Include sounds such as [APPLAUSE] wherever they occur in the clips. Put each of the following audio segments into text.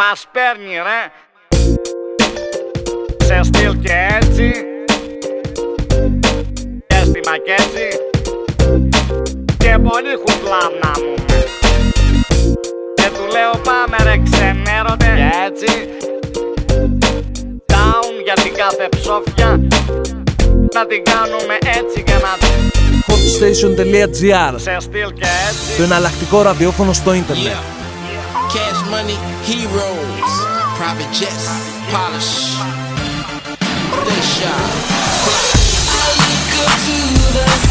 Μας παίρνει ρε. Σε στυλ και έτσι. Και στη μακέτσι. Και πολύ χουπλάμνα μου. Και του λέω πάμε ρε ξενέρωτε Και έτσι. Down για την κάθε ψόφια. Να την κάνουμε έτσι και να hotstation.gr Σε στυλ και έτσι. Το εναλλακτικό ραδιόφωνο στο ίντερνετ Cash money, heroes, private jets, polish. They shot. I look up to the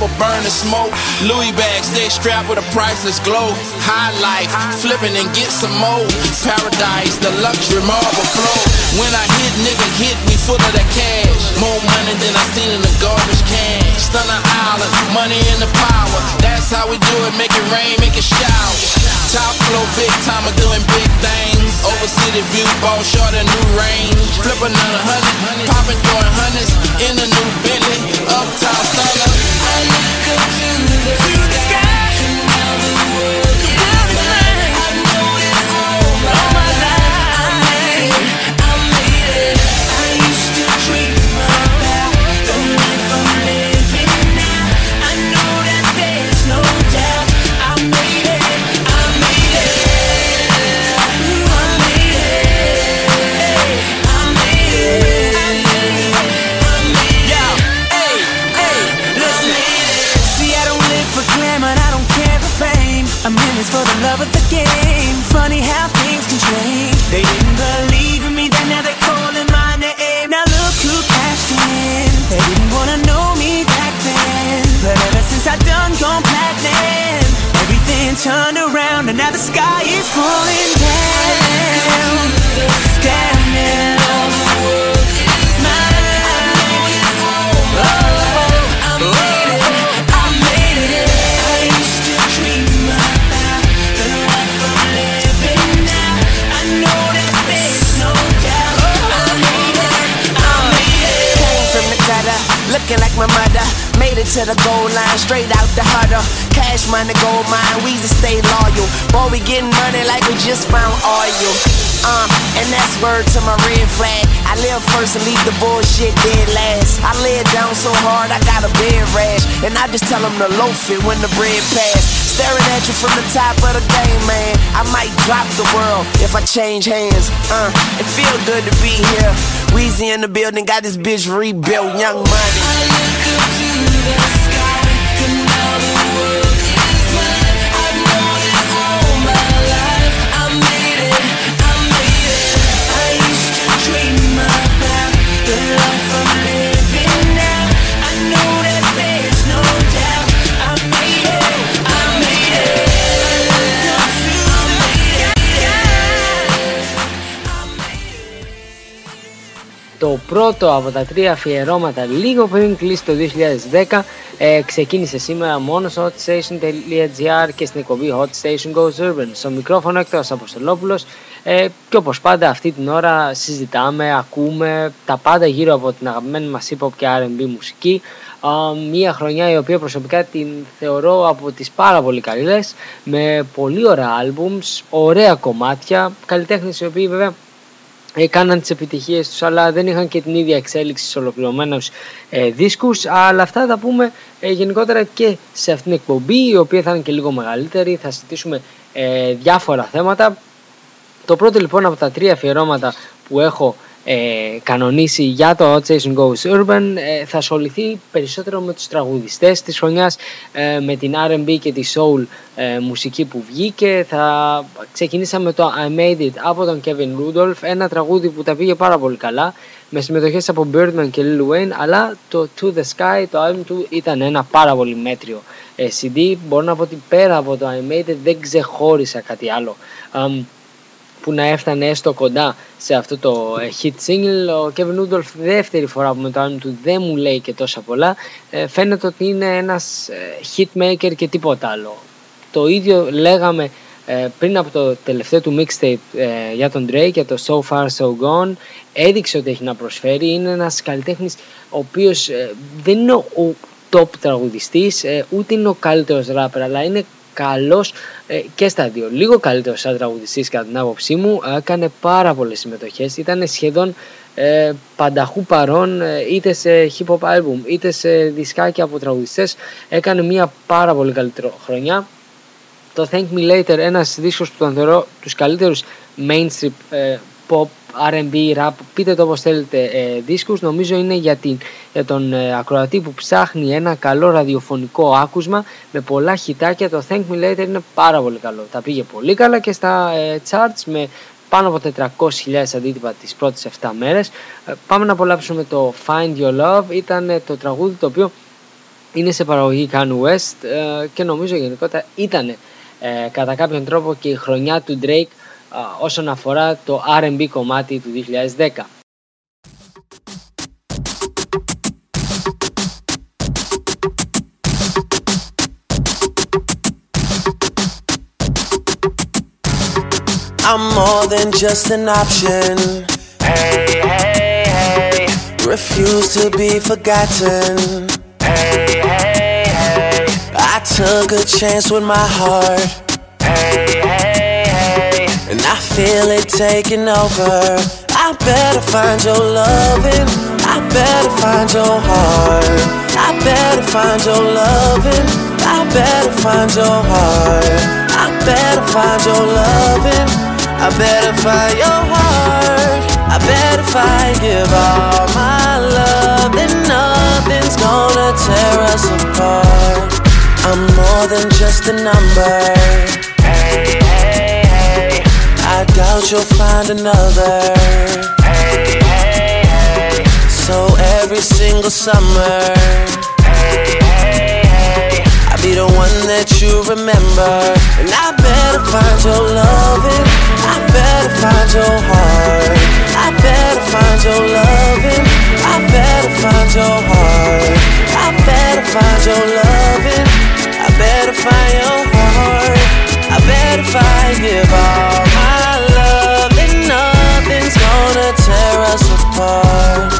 chopper, burning smoke. Louis bag, stay strapped with a priceless glow. High life, flipping and get some more. Paradise, the luxury marble flow. When I hit, nigga hit me full of that cash. More money than I seen in the garbage can. Stunner Island, money in the power. That's how we do it, make it rain, make it shower. Top flow, big time, I'm doing big things. Over city view, ball short a new range. Flip another hundred, popping throwing hundreds in a new Bentley. Uptown stunner. I look up to the sky, to the goal line, straight out the huddle. Cash money, gold mine, we just stay loyal. Boy, we getting money like we just found oil. Uh, and that's word to my red flag. I live first and leave the bullshit dead last. I lay down so hard, I got a bed rash. And I just tell them to loaf it when the bread pass. Staring at you from the top of the game, man. I might drop the world if I change hands. Uh, it feel good to be here. Weezy in the building, got this bitch rebuilt, young money. Sunday. Το πρώτο από τα τρία αφιερώματα λίγο πριν κλείσει το 2010 ε, ξεκίνησε σήμερα μόνο στο hotstation.gr και στην εκπομπή Hot Station Goes Urban. Στο μικρόφωνο Έκτορας Αποστολόπουλος ε, και όπως πάντα αυτή την ώρα συζητάμε, ακούμε τα πάντα γύρω από την αγαπημένη μας hip hop και R&B μουσική. Α, μια χρονιά η οποία προσωπικά την θεωρώ από τις πάρα πολύ καλές με πολύ ωραία albums, ωραία κομμάτια, καλλιτέχνες οι οποίοι βέβαια έκαναν τις επιτυχίες τους αλλά δεν είχαν και την ίδια εξέλιξη σε ολοκληρωμένους ε, δίσκους. Αλλά αυτά θα τα πούμε ε, γενικότερα και σε αυτήν την εκπομπή η οποία θα είναι και λίγο μεγαλύτερη. Θα συζητήσουμε ε, διάφορα θέματα. Το πρώτο λοιπόν από τα τρία αφιερώματα που έχω ε, κανονίσει για το Outstation Goes Urban ε, θα ασχοληθεί περισσότερο με τους τραγουδιστές της χρονιάς ε, με την R&B και τη soul ε, μουσική που βγήκε. Θα ξεκινήσαμε το I Made It από τον Kevin Rudolph ένα τραγούδι που τα πήγε πάρα πολύ καλά με συμμετοχές από Birdman και Lil Wayne αλλά το To The Sky το album του ήταν ένα πάρα πολύ μέτριο CD μπορώ να πω ότι πέρα από το I Made It δεν ξεχώρισα κάτι άλλο που να έφτανε έστω κοντά σε αυτό το ε, hit single. Ο Kevin Woodolf δεύτερη φορά που με το του δεν μου λέει και τόσα πολλά. Ε, φαίνεται ότι είναι ένας ε, hitmaker και τίποτα άλλο. Το ίδιο λέγαμε πριν από το τελευταίο του mixtape για τον Drake, για το So Far So Gone. Έδειξε ότι έχει να προσφέρει. Είναι ένας καλλιτέχνης ο οποίος δεν είναι ο top τραγουδιστής, ούτε είναι ο καλύτερος rapper, αλλά είναι καλός ε, και στα δύο. Λίγο καλύτερος σαν τραγουδιστής κατά την άποψή μου, έκανε πάρα πολλές συμμετοχές, ήταν σχεδόν ε, πανταχού παρόν ε, είτε σε hip hop album είτε σε δισκάκια από τραγουδιστές, έκανε μια πάρα πολύ καλύτερη χρονιά. Το Thank Me Later, ένας δίσκος που τον θεωρώ τους καλύτερους mainstream ε, pop, R&B, rap, πείτε το όπως θέλετε ε, δίσκους, νομίζω είναι για, την, για τον ε, ακροατή που ψάχνει ένα καλό ραδιοφωνικό άκουσμα με πολλά χιτάκια, το Thank Me Later είναι πάρα πολύ καλό. Τα πήγε πολύ καλά και στα ε, charts με πάνω από 400.000 αντίτυπα τις πρώτες 7 μέρες. Ε, πάμε να απολαύσουμε το Find Your Love, ήταν το τραγούδι το οποίο είναι σε παραγωγή Kanye West και νομίζω γενικότερα ήταν κατά κάποιον τρόπο και η χρονιά του Drake όσον αφορά το R&B κομμάτι του 2010. I'm more than just an option. Hey, hey, hey. Refuse to be forgotten. Hey, hey, hey. I took a chance with my heart. Hey, hey. And I feel it taking over. I better find your loving. I better find your heart. I better find your loving. I better find your heart. I better find your loving. I better find your heart. I better find, give all my love. Then nothing's gonna tear us apart. I'm more than just a number. Doubt you'll find another. Hey, hey, hey. So every single summer. I'll be the one that you remember. And I better find your loving. I better find your heart. I better find your loving. I better find your heart. I better find your loving. I better find your heart. I better find give all my love. And nothing's gonna tear us apart.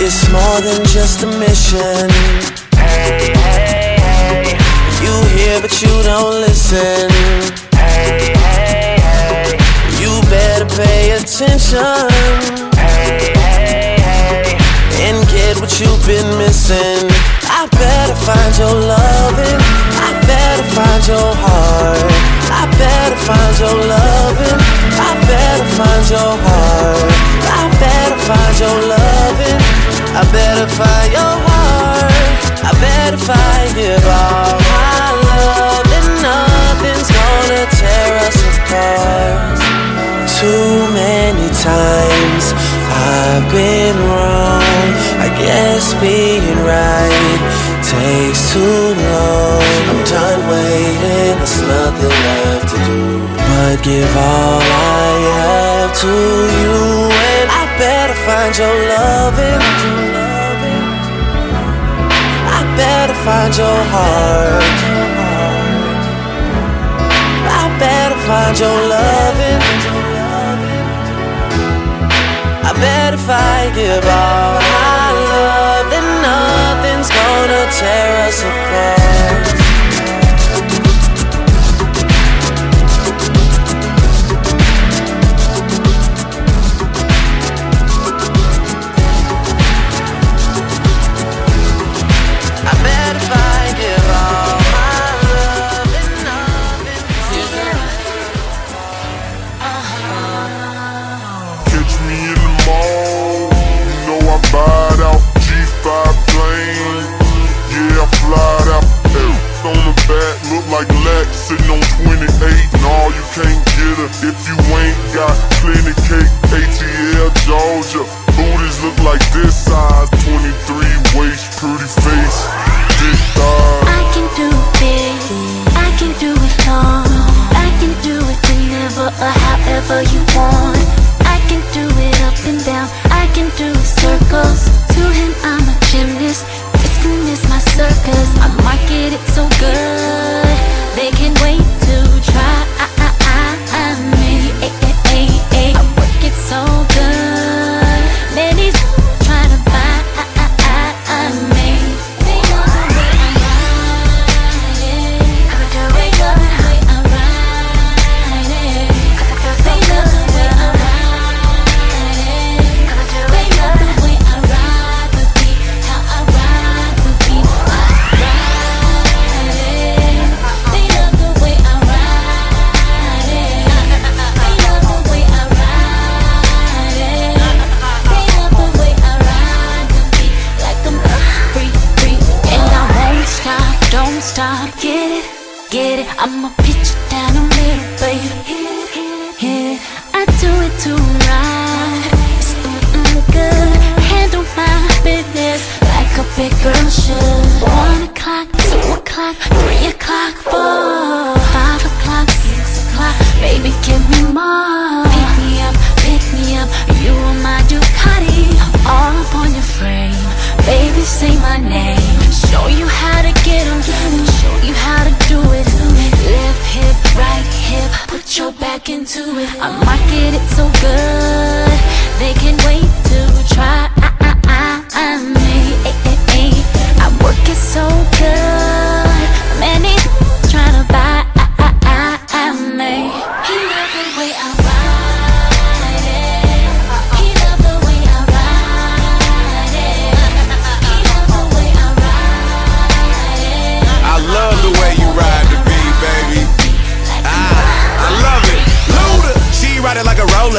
It's more than just a mission. Hey, hey, hey. You hear but you don't listen. Hey, hey, hey. You better pay attention Hey, hey, hey. and get what you've been missing. I better find your loving. I better find your. I find your loving. I better find your heart. I better find your loving. I better find your heart. I better find give all my love and nothing's gonna tear us apart. Too many times I've been wrong. I guess being right takes too long. I'm done waiting, there's nothing give all I have to you, and I better find your loving. I better find your heart. I better find your loving. I bet if I give all my love, then nothing's gonna tear us apart. If you ain't got plenty cake. ATL, Georgia. Booties look like this Hit. I do it to. It's good. Handle my business like a big girl should. One o'clock, two o'clock, three o'clock, four, five o'clock, six o'clock. Baby, give me more. Pick me up, pick me up. You are my Ducati. All up on your frame. Baby, say my name. Show you how to get 'em. Show you how to hip, right hip. Put your back into it. I market it so good. They can wait to try me. I work it so good.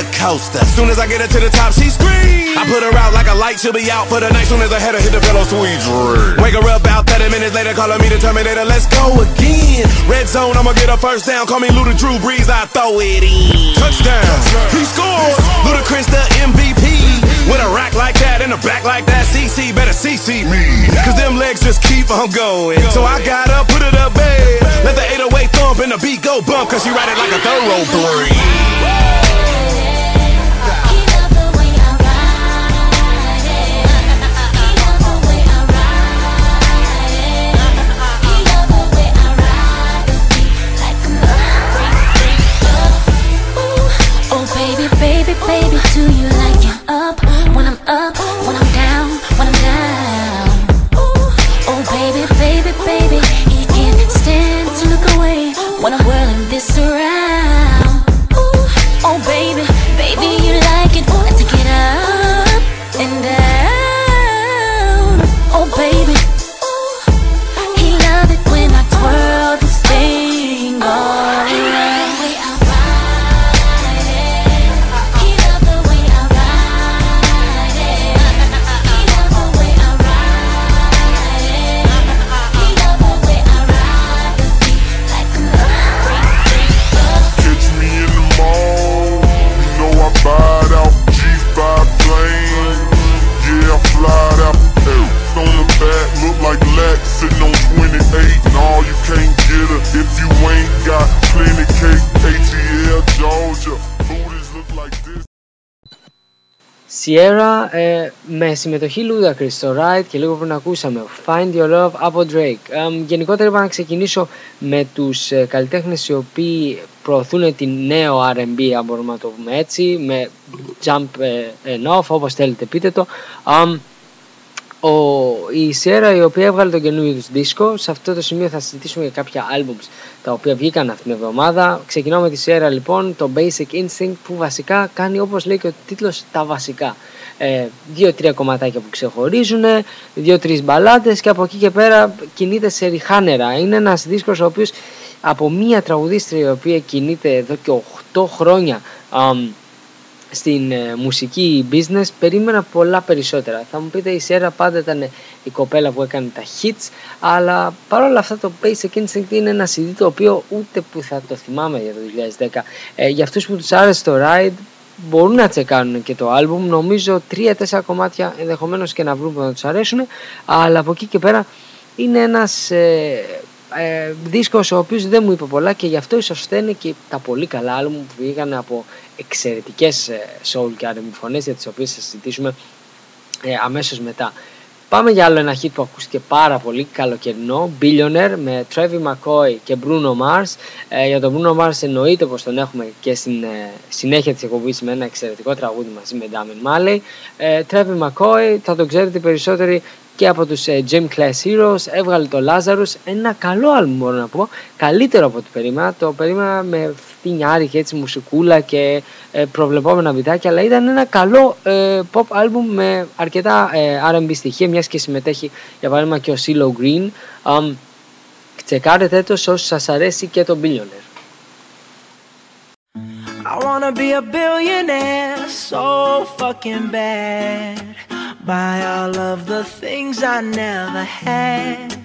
Roller coaster. Soon as I get her to the top, she screams. I put her out like a light, she'll be out for the night. Soon as I head her hit the pillow, sweet dream. Wake her up about 30 minutes later, calling me the Terminator. Let's go again. Red zone, I'ma get her first down. Call me Luda Drew Brees, I throw it in. Touchdown, he scores. Ludacris the MVP. With a rack like that and a back like that, CC better CC me. Cause them legs just keep on going. So I got up, put it up bed. Let the 808 thump and the beat go bump. Cause she ride it like a thoroughbred. Sierra ε, με συμμετοχή Ludacris στο Ride και λίγο πριν ακούσαμε Find Your Love από Drake. Ε, γενικότερα είπα να ξεκινήσω με τους ε, καλλιτέχνες οι οποίοι προωθούν την νέο R&B αν μπορούμε να το πούμε έτσι με jump ε, and off όπως θέλετε πείτε το. Αμ, ο, η Sierra η οποία έβγαλε τον καινούριο της δίσκο σε αυτό το σημείο θα συζητήσουμε για κάποια albums τα οποία βγήκαν αυτήν την εβδομάδα ξεκινάω με τη Sierra λοιπόν το Basic Instinct που βασικά κάνει όπως λέει και ο τίτλος τα βασικά ε, δύο-τρία κομματάκια που ξεχωρίζουν, δύο-τρεις μπαλάντες και από εκεί και πέρα κινείται σε ριχάνερα. Είναι ένας δίσκος ο οποίος από μία τραγουδίστρια η οποία κινείται εδώ και 8 χρόνια αμ, στην ε, μουσική business περίμενα πολλά περισσότερα. Θα μου πείτε η Σέρα πάντα ήταν η κοπέλα που έκανε τα hits, αλλά παρόλα αυτά το Basic Instinct είναι ένα CD το οποίο ούτε που θα το θυμάμαι για το 2010. Ε, για αυτούς που τους άρεσε το Ride μπορούν να τσεκάνουν και το άλμπουμ, νομίζω 3-4 κομμάτια ενδεχομένως και να βρουν που να τους αρέσουν, αλλά από εκεί και πέρα είναι ένας ε, ε, δίσκος ο οποίος δεν μου είπε πολλά και γι' αυτό ίσως φταίνε και τα πολύ καλά άλμπουμ που βγήκαν από εξαιρετικές ε, soul και R&B φωνές για τις οποίες θα συζητήσουμε ε, αμέσως μετά. Πάμε για άλλο ένα hit που ακούστηκε πάρα πολύ καλοκαιρινό, Billionaire με Trevi McCoy και Bruno Mars. Ε, για τον Bruno Mars εννοείται πως τον έχουμε και στην ε, συνέχεια της εκπομπής με ένα εξαιρετικό τραγούδι μαζί με Damien Malley. Ε, Trevi McCoy θα τον ξέρετε περισσότεροι και από τους ε, Gym Class Heroes, έβγαλε το Lazarus, ένα καλό άλμπουμ μπορώ να πω, καλύτερο από ό,τι περίμενα, το περίμενα με φτηνιάρικη έτσι μουσικούλα και ε, προβλεπόμενα βιντεάκια, αλλά ήταν ένα καλό ε, pop άλμπουμ με αρκετά ε, R&B στοιχεία, μιας και συμμετέχει για παράδειγμα και ο CeeLo Green. Um, τσεκάρετε το όσους σας αρέσει και το Billionaire. I wanna be a billionaire so fucking bad. Buy all of the things I never had.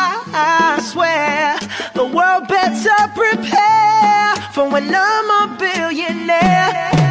I swear the world better prepare for when I'm a billionaire.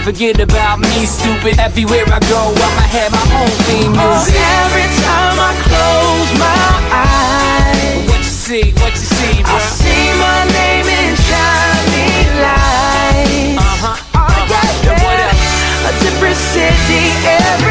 forget about me, stupid. Everywhere I go, I'ma have my own theme Oh, music. every time I close my eyes, What you see, what you see, bro? I see my name in shiny lights. Uh-huh, Oh, uh-huh. yeah, And yeah. else? A different city every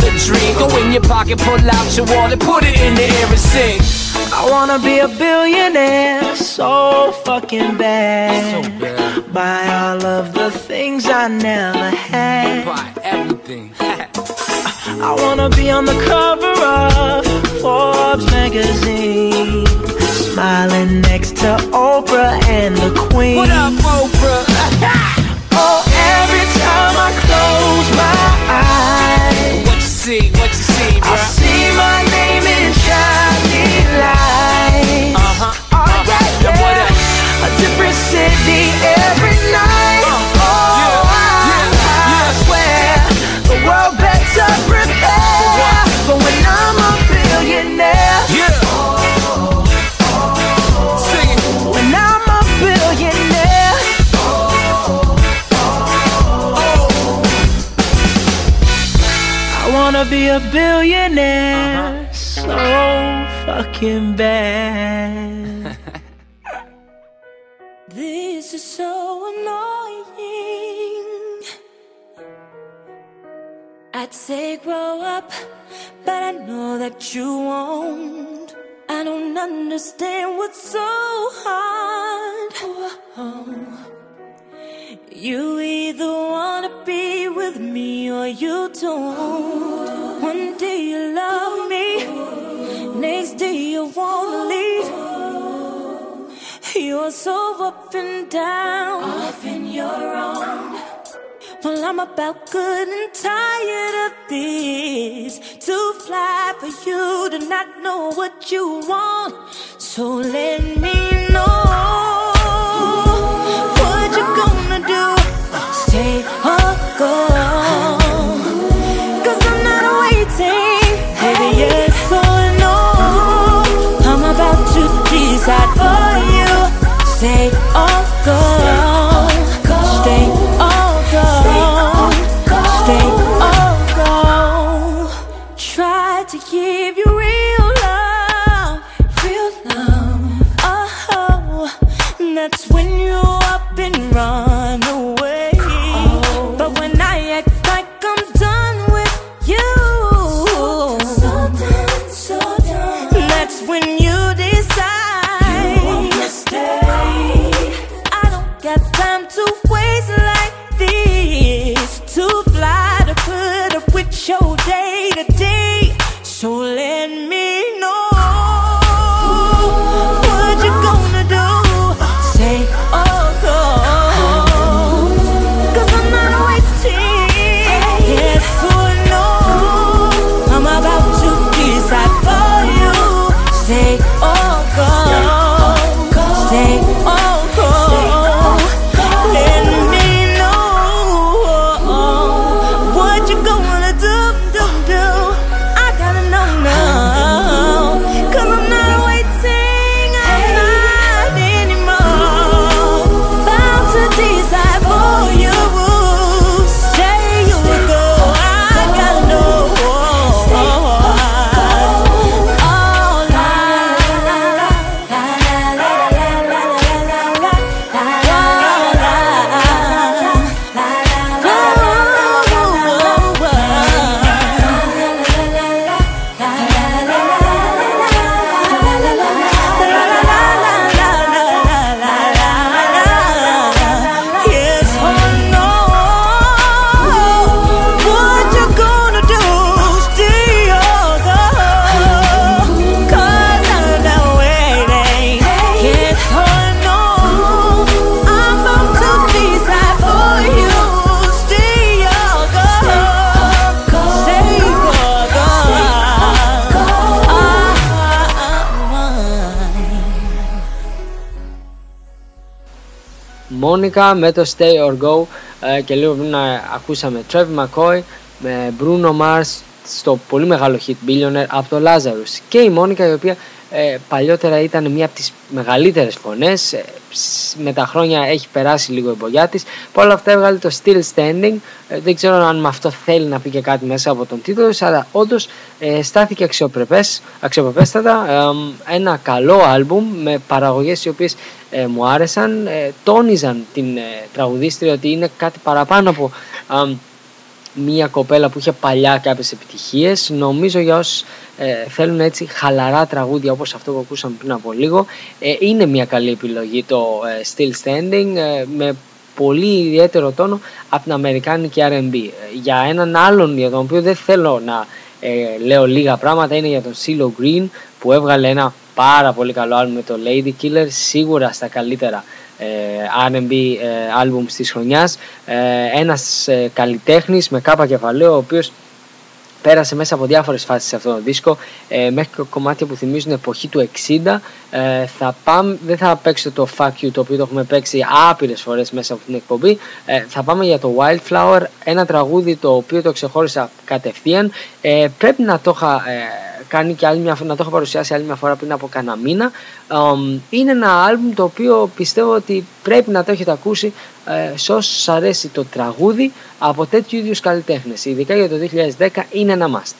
dream. Go in your pocket, pull out your wallet, put it in the air and sing. I wanna be a billionaire so fucking bad. So bad. Buy all of the things I never had. Buy everything. [LAUGHS] I wanna be on the cover of Forbes magazine. Smiling next to Oprah and the Queen. what up, Oprah? [LAUGHS] Oh, every time I close my eyes, see? What a billionaire uh-huh. so fucking bad. [LAUGHS] This is so annoying. I'd say grow up, but I know that you won't. I don't understand what's so hard. You either wanna be with me or you don't. One day you love me, next day you wanna leave. You're so up and down, off in your own. Well, I'm about good and tired of this. Too fly for you to not know what you want. So let me Cause I'm not waiting. Baby, yes or no. I'm about to decide for you. Μόνικα με το Stay or Go ε, και λίγο πριν να ακούσαμε Trevor McCoy με Bruno Mars στο πολύ μεγάλο hit Billionaire από το Lazarus. Και η Μόνικα η οποία ε, παλιότερα ήταν μια από τις μεγαλύτερες φωνές. Ε, σ- με τα χρόνια έχει περάσει λίγο η μπογιά της. Παρ' όλα αυτά έβγαλε το Still Standing. Ε, δεν ξέρω αν με αυτό θέλει να πει και κάτι μέσα από τον τίτλο της αλλά όντως ε, στάθηκε αξιοπρεπές, αξιοπρεπέστατα. Ε, ένα καλό άλμπουμ με παραγωγές οι οποίες ε, μου άρεσαν ε, τόνιζαν την ε, τραγουδίστρια ότι είναι κάτι παραπάνω από αμ, μια κοπέλα που είχε παλιά κάποιες επιτυχίες. Νομίζω για όσους ε, θέλουν έτσι χαλαρά τραγούδια όπως αυτό που ακούσαμε πριν από λίγο. Ε, είναι μια καλή επιλογή το ε, Still Standing ε, με πολύ ιδιαίτερο τόνο από την Αμερικάνικη R&B Ε, για έναν άλλον για τον οποίο δεν θέλω να ε, λέω λίγα πράγματα είναι για τον CeeLo Green που έβγαλε ένα πάρα πολύ καλό άλμπουμ με το Lady Killer σίγουρα στα καλύτερα ε, R&B ε, άλμπουμ της χρονιάς. Ε, ένας ε, καλλιτέχνης με κάπα κεφαλαίο ο οποίος πέρασε μέσα από διάφορες φάσεις σε αυτό το δίσκο. Ε, μέχρι και κομμάτια που θυμίζουν εποχή του 60 ε, θα πάμε, δεν θα παίξω το Fuck You το οποίο το έχουμε παίξει άπειρες φορές μέσα από την εκπομπή. Ε, θα πάμε για το Wildflower ένα τραγούδι το οποίο το ξεχώρισα κατευθείαν. Ε, πρέπει να το είχα ε, κάνει και άλλη μια, φορά- να το είχα παρουσιάσει άλλη μια φορά πριν από κανένα μήνα. Αμ, είναι ένα άλμπουμ το οποίο πιστεύω ότι πρέπει να το έχετε ακούσει ε, σε όσους σας αρέσει το τραγούδι από τέτοιου ίδιους καλλιτέχνες ειδικά για το 2010 είναι ένα must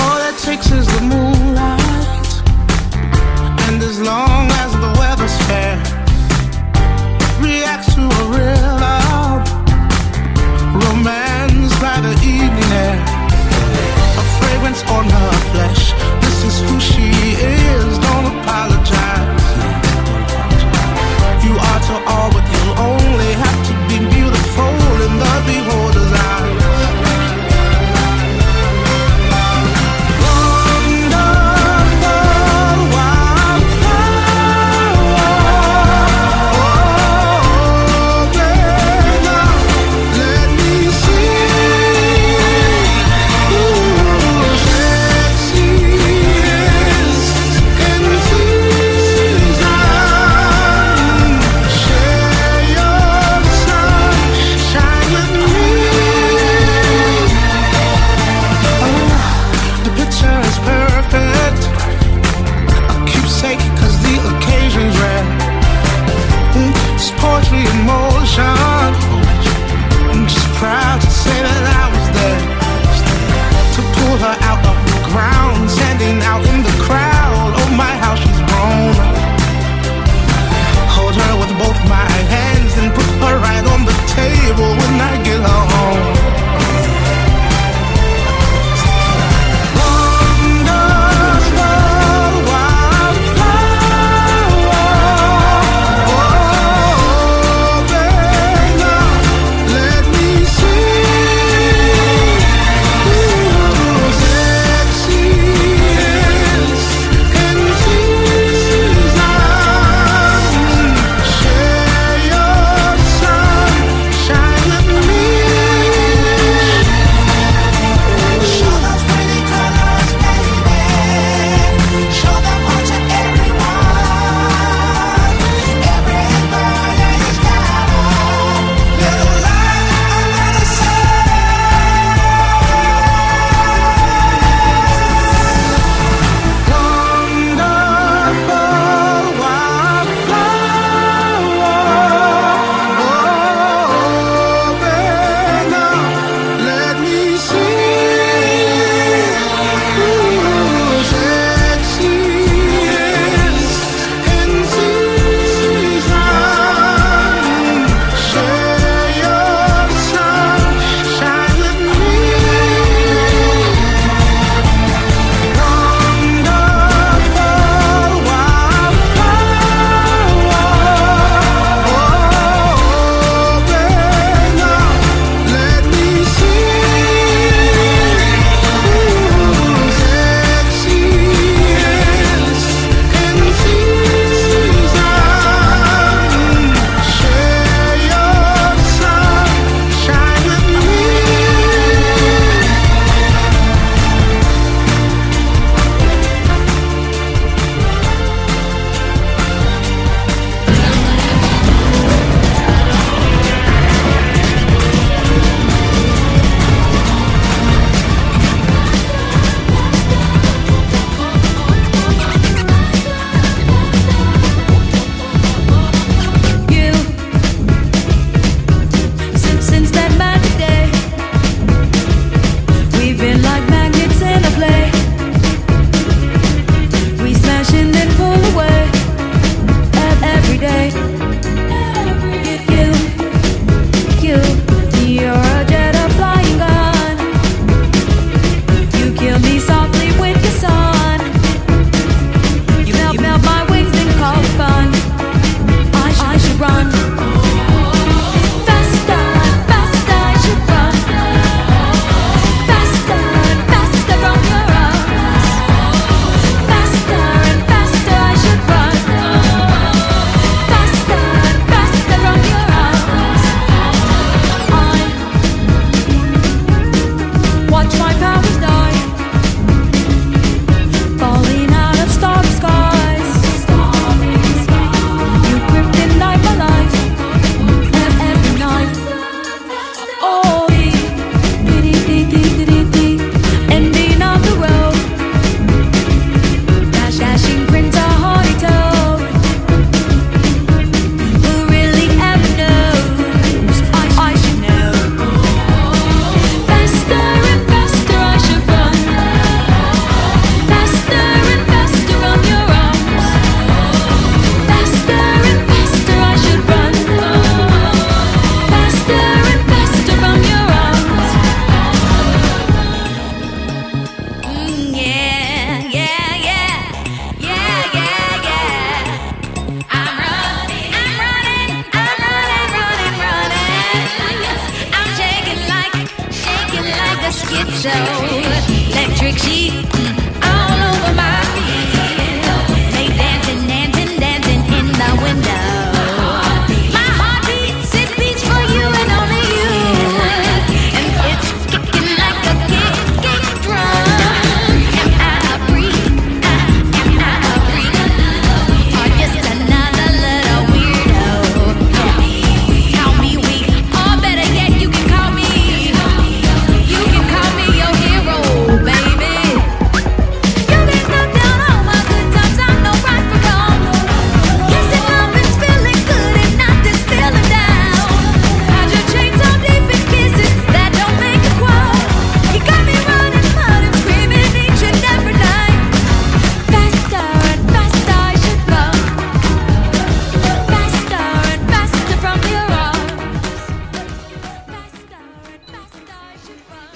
All that takes is the moonlight, and as long as the weather's fair, to a real love, romance by the evening air, a fragrance on her flesh. This is who she is. Don't apologize.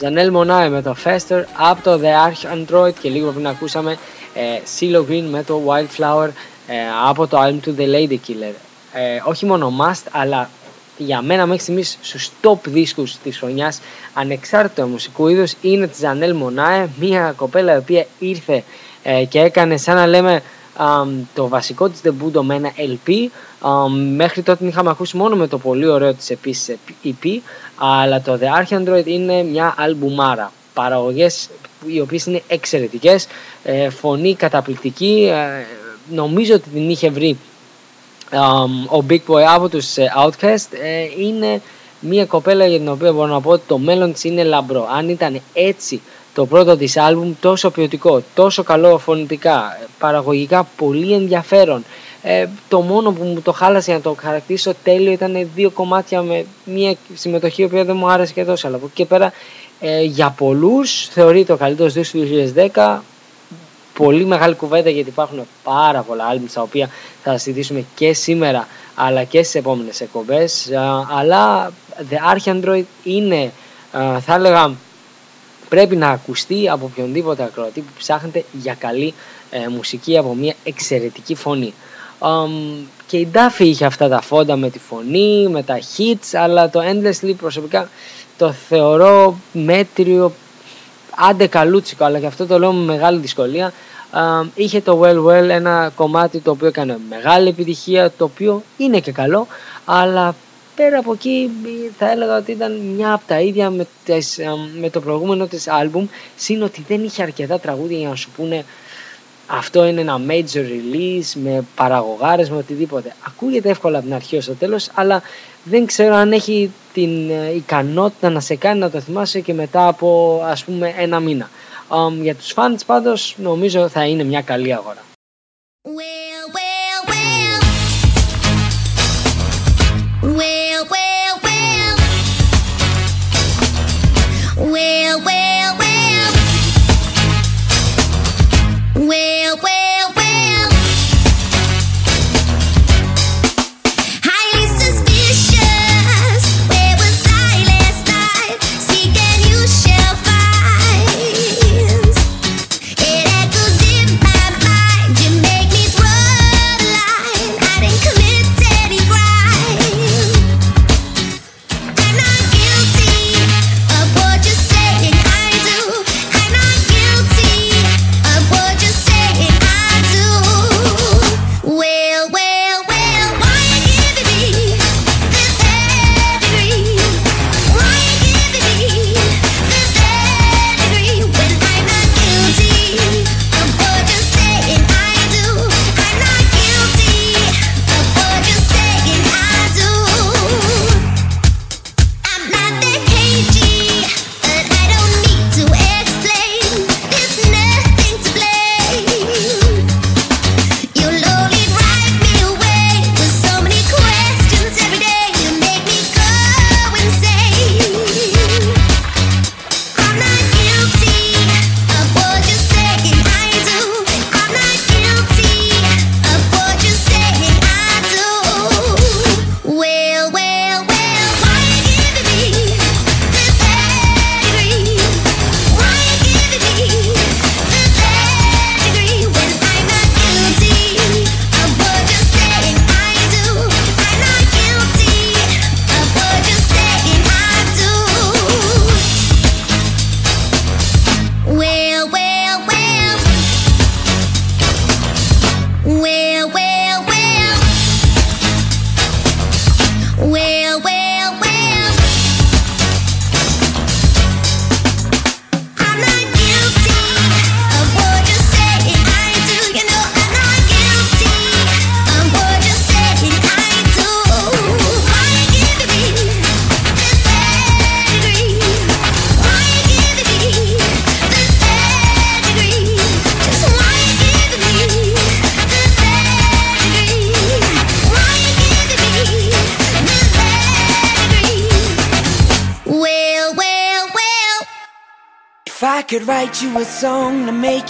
Janelle Monae με το Fester, από το The Arch Android και λίγο πριν ακούσαμε ε, CeeLo Green με το Wildflower ε, από το album του The Lady Killer. Ε, όχι μόνο must, αλλά για μένα μέχρι στιγμής στους top δίσκους της χρονιάς ανεξάρτητο μουσικού είδους είναι της Janelle Monae, μια κοπέλα η οποία ήρθε ε, και έκανε σαν να λέμε αμ, το βασικό της debut με ένα LP αμ, μέχρι τότε την είχαμε ακούσει μόνο με το πολύ ωραίο της επίσης EP αλλά το The Arch Android είναι μια αλμπουμάρα. Παραγωγές οι οποίες είναι εξαιρετικές ε, φωνή καταπληκτική ε, νομίζω ότι την είχε βρει αμ, ο Big Boy από τους ε, Outcast ε, είναι μια κοπέλα για την οποία μπορώ να πω ότι το μέλλον της είναι λαμπρό. Αν ήταν έτσι το πρώτο της άλμπουμ τόσο ποιοτικό, τόσο καλό φωνητικά, παραγωγικά πολύ ενδιαφέρον. Ε, το μόνο που μου το χάλασε για να το χαρακτήσω τέλειο ήταν δύο κομμάτια με μια συμμετοχή η οποία δεν μου άρεσε και τόσο. Αλλά από εκεί και πέρα ε, για πολλούς θεωρείται ο καλύτερος δίσκος του 2010 πολύ μεγάλη κουβέντα γιατί υπάρχουν πάρα πολλά άλμπου τα οποία θα συζητήσουμε και σήμερα αλλά και στις επόμενες εκπομπές αλλά The Arch Android είναι θα έλεγα πρέπει να ακουστεί από οποιονδήποτε ακροατή που ψάχνετε για καλή ε, μουσική από μια εξαιρετική φωνή. Um, και η Duffy είχε αυτά τα φόντα με τη φωνή, με τα hits, αλλά το Endlessly προσωπικά το θεωρώ μέτριο, άντε καλούτσικο, αλλά και αυτό το λέω με μεγάλη δυσκολία. Um, είχε το Well Well ένα κομμάτι το οποίο έκανε μεγάλη επιτυχία, το οποίο είναι και καλό, αλλά πέρα από εκεί θα έλεγα ότι ήταν μια από τα ίδια με, τις, με το προηγούμενο της άλμπουμ συν ότι δεν είχε αρκετά τραγούδια για να σου πούνε αυτό είναι ένα major release με παραγωγάρες, με οτιδήποτε. Ακούγεται εύκολα από την αρχή ως το τέλος, αλλά δεν ξέρω αν έχει την ε, ικανότητα να σε κάνει να το θυμάσαι και μετά από ας πούμε ένα μήνα. Um, για τους fans πάντως νομίζω θα είναι μια καλή αγορά. Well,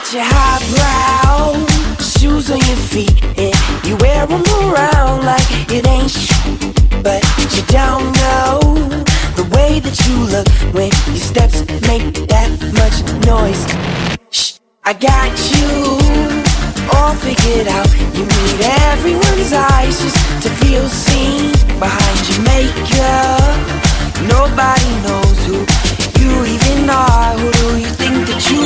Got your highbrow shoes on your feet, and you wear them around like it ain't sh- But you don't know the way that you look when your steps make that much noise. Shh, I got you all figured out. You need everyone's eyes just to feel seen behind your makeup. Nobody knows who you even are. Who do you think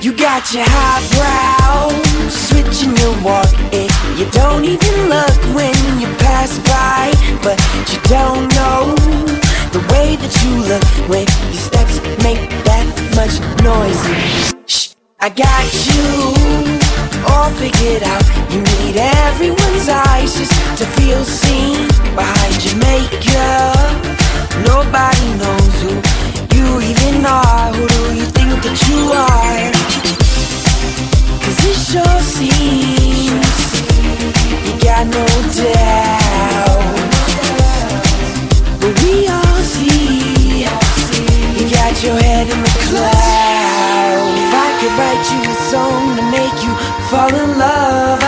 You got your highbrow, switching your walk, and you don't even look when you pass by. But you don't know the way that you look when your steps make that much noise. Shh, I got you all figured out. You need everyone's eyes just to feel seen behind your makeup. Nobody knows who you even are. Who do you think that you are? Cause it sure seems you got no doubt. But we all see you got your head in the clouds. If I could write you a song to make you fall in love,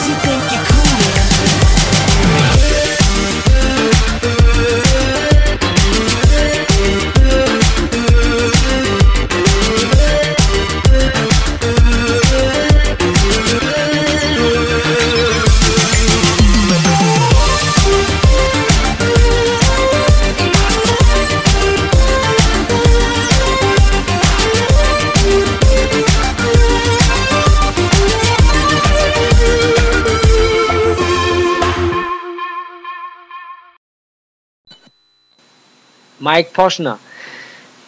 Mike Posner.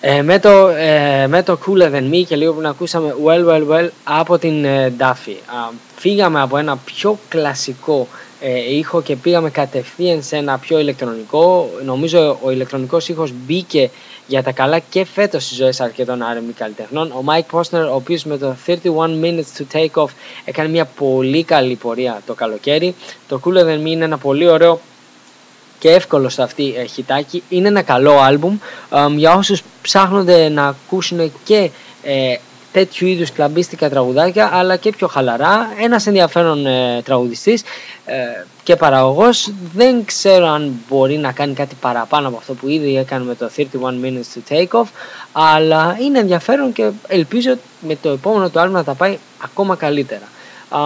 Ε, με, το, ε, με το Cooler Than Me και λίγο πριν ακούσαμε Well Well Well από την ε, Duffy. Α, φύγαμε από ένα πιο κλασικό ε, ήχο και πήγαμε κατευθείαν σε ένα πιο ηλεκτρονικό. Νομίζω ο ηλεκτρονικός ήχος μπήκε για τα καλά και φέτος στις ζωές αρκετών R&B καλλιτεχνών. Ο Mike Posner, ο οποίος με το 31 Minutes to Take Off έκανε μια πολύ καλή πορεία το καλοκαίρι. Το Cooler Than Me είναι ένα πολύ ωραίο και εύκολο σε αυτή ε, χιτάκι. Είναι ένα καλό άλμπουμ ε, για όσους ψάχνονται να ακούσουν και ε, τέτοιου είδους κλαμπίστικα τραγουδάκια αλλά και πιο χαλαρά. Ένας ενδιαφέρον ε, τραγουδιστής ε, και παραγωγός. Δεν ξέρω αν μπορεί να κάνει κάτι παραπάνω από αυτό που ήδη έκανε με το 31 Minutes to Take Off αλλά είναι ενδιαφέρον και ελπίζω με το επόμενο του άλμπουμ να τα πάει ακόμα καλύτερα. Α,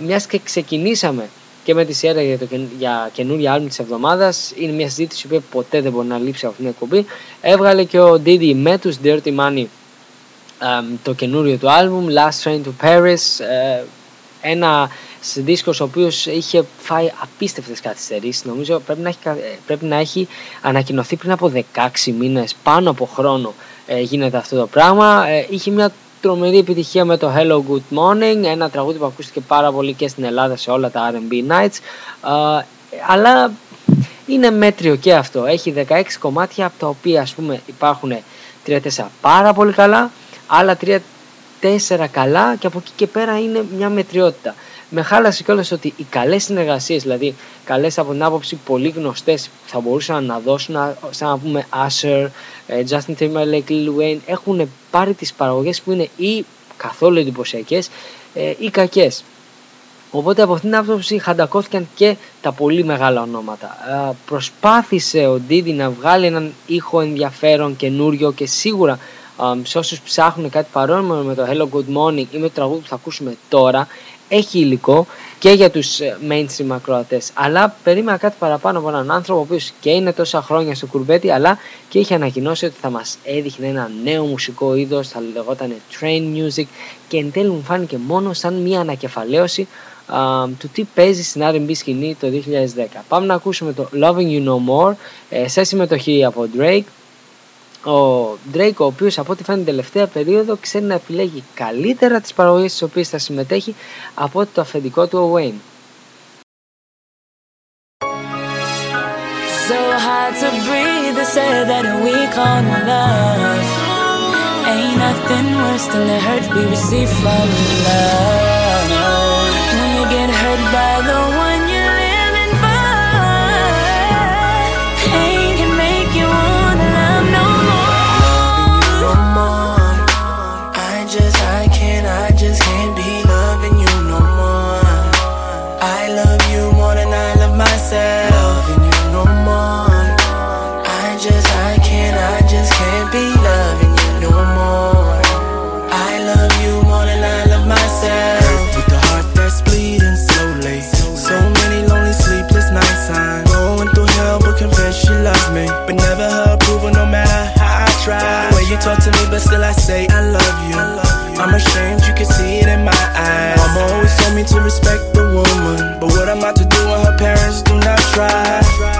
μιας και ξεκινήσαμε και με τη σειρά για, το, καιν- για καινούργια άλμπουμ της εβδομάδας είναι μια συζήτηση που ποτέ δεν μπορεί να λείψει από αυτήν την εκπομπή. Έβγαλε και ο Diddy με τους Dirty Money εμ, το καινούριο του άλμπουμ Last Train to Paris ε, ένα δίσκος ο οποίος είχε φάει απίστευτες καθυστερήσεις νομίζω πρέπει να έχει, κα- ε, πρέπει να έχει ανακοινωθεί πριν από 16 μήνες πάνω από χρόνο ε, γίνεται αυτό το πράγμα. Ε, είχε μια τρομερή επιτυχία με το Hello Good Morning ένα τραγούδι που ακούστηκε πάρα πολύ και στην Ελλάδα σε όλα τα R&B Nights ε, αλλά είναι μέτριο και αυτό έχει 16 κομμάτια από τα οποία ας πούμε υπάρχουν 3-4 πάρα πολύ καλά, άλλα 3-4 καλά και από εκεί και πέρα είναι μια μετριότητα. Με χάλασε κιόλας ότι οι καλές συνεργασίες, δηλαδή καλές από την άποψη πολύ γνωστές θα μπορούσαν να δώσουν, σαν να πούμε Usher, ε, Justin Timberlake, Lil Wayne, έχουν πάρει τις παραγωγές που είναι ή καθόλου εντυπωσιακές ή κακές. Οπότε από αυτήν την άποψη χαντακώθηκαν και τα πολύ μεγάλα ονόματα. Ε, προσπάθησε ο Ντίδι να βγάλει έναν ήχο ενδιαφέρον, καινούριο και σίγουρα ε, σε όσους ψάχνουν κάτι παρόμοιο με το Hello Good Morning ή με το τραγούδι που θα ακούσουμε τώρα έχει υλικό και για τους ε, mainstream ακροατές αλλά περίμενα κάτι παραπάνω από έναν άνθρωπο ο οποίος και είναι τόσα χρόνια στο κουρμπέτι αλλά και είχε ανακοινώσει ότι θα μας έδειχνε ένα νέο μουσικό είδος θα λεγόταν train music και εν τέλει μου φάνηκε μόνο σαν μια ανακεφαλαίωση α, του τι παίζει στην R&B σκηνή το 2010. Πάμε να ακούσουμε το Loving You No More ε, σε συμμετοχή από Drake. Ο Drake, ο οποίος από ό,τι φαίνεται την τελευταία περίοδο ξέρει να επιλέγει καλύτερα τις παραγωγές στις οποίες θα συμμετέχει από το αφεντικό του ο Wayne. So hard to breathe, they say that we call love. Ain't nothing worse than the hurt we receive from love. Myself. Loving you no more. I just, I can't, I just can't be loving you no more. I love you more than I love myself. With the heart that's bleeding slowly. So many lonely sleepless nights. I'm going through hell, but confess she loves me. But never her approval, no matter how I try. The way you talk to me, but still I say I love you. I'm ashamed, you can see it in my eyes. Mama always told me to respect the woman. But what I'm about to do when her parents right.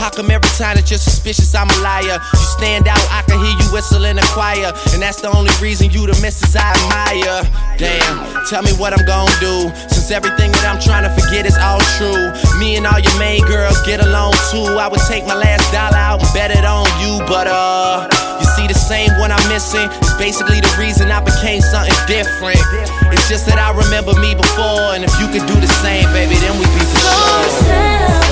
How come every time that you're suspicious, I'm a liar? You stand out, I can hear you whistle in the choir. And that's the only reason you the missus I admire. Damn, tell me what I'm gonna do. Since everything that I'm trying to forget is all true. Me and all your main girls get along too. I would take my last dollar out and bet it on you. But uh, you see the same one I'm missing. It's basically the reason I became something different. It's just that I remember me before. And if you could do the same, baby, then we'd be for sure.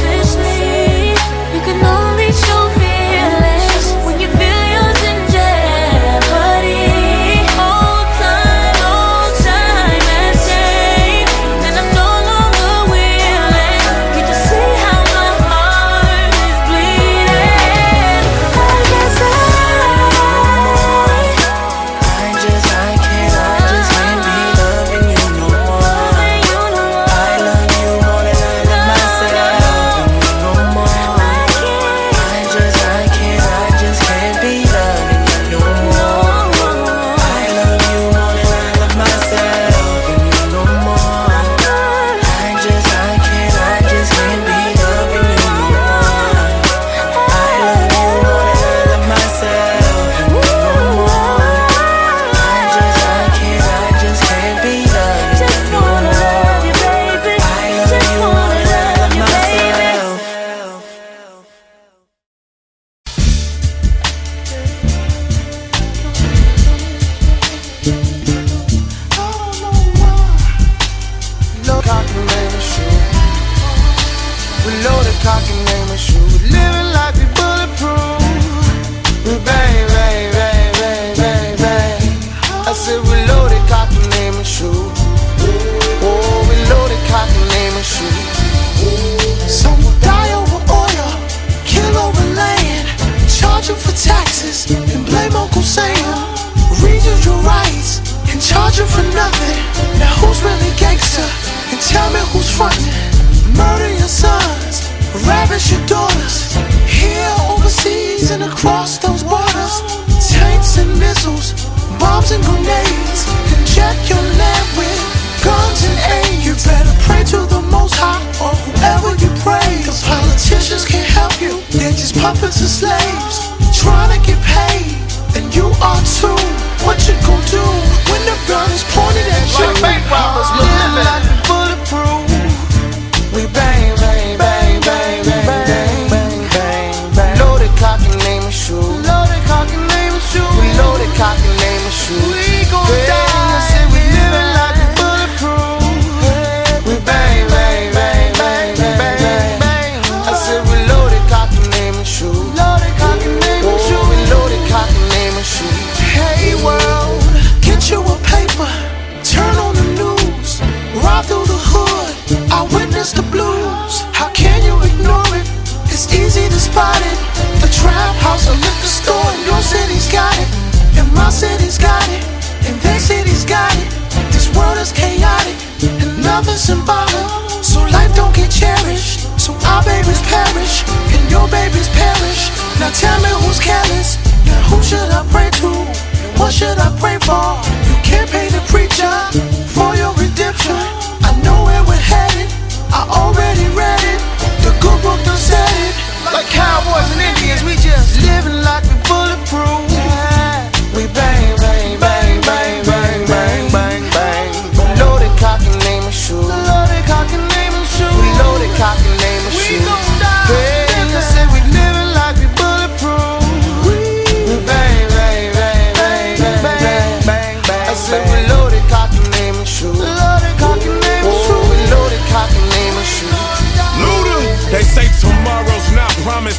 Pray for?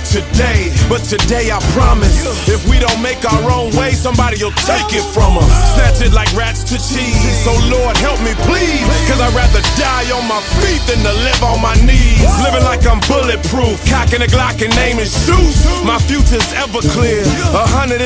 Today, but today I promise. If we don't make our own way, somebody'll take it from us. Snatch it like rats to cheese. So Lord help me, please. Cause I'd rather die on my feet than to live on my knees. Living like I'm bulletproof, cocking a Glock and naming shoes. My future's ever clear, 180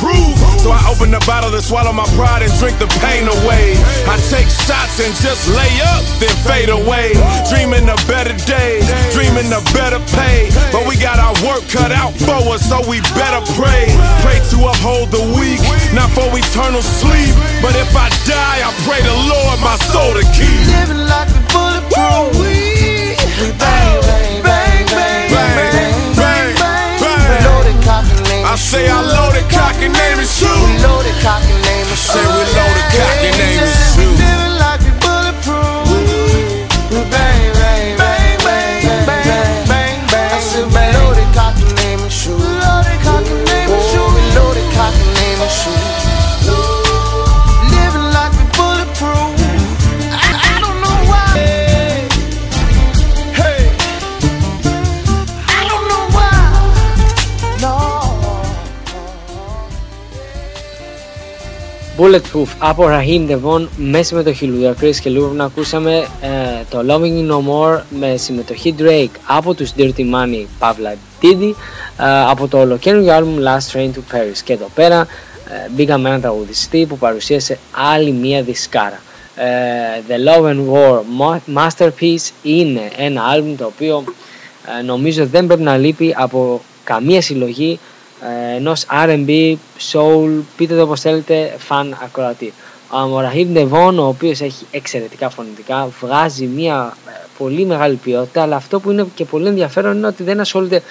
proof. So I open the bottle to swallow my pride and drink the pain away. I take shots and just lay up, then fade away. Dreaming of better days, dreaming of better pay. But we got our work cut out for us, so we better pray. Pray to uphold the weak, not for eternal sleep. But if I die, I pray the Lord my soul to keep. Living like we bulletproof. We, bang, bang, bang, bang, bang, bang, bang. Loaded cock and name I say I loaded cock and name and shoe. We loaded cock and name and shoe. Say we loaded cock and name and We Bulletproof από Raheem Devon με συμμετοχή Ludacris και Lurven ακούσαμε ε, το Loving You No More με συμμετοχή Drake από τους Dirty Money Pavla Diddy ε, από το ολοκαίρινο album Last Train to Paris. Και εδώ πέρα ε, μπήκαμε έναν τραγουδιστή που παρουσίασε άλλη μία δισκάρα. Ε, The Love and War Mo- Masterpiece είναι ένα album το οποίο ε, νομίζω δεν πρέπει να λείπει από καμία συλλογή ε, ενός R&B, soul, πείτε το όπως θέλετε, φαν ακροατή. Ο Ραχίμ Ντεβόν, ο οποίος έχει εξαιρετικά φωνητικά, βγάζει μια ε, πολύ μεγάλη ποιότητα, αλλά αυτό που είναι και πολύ ενδιαφέρον είναι ότι δεν ασχολείται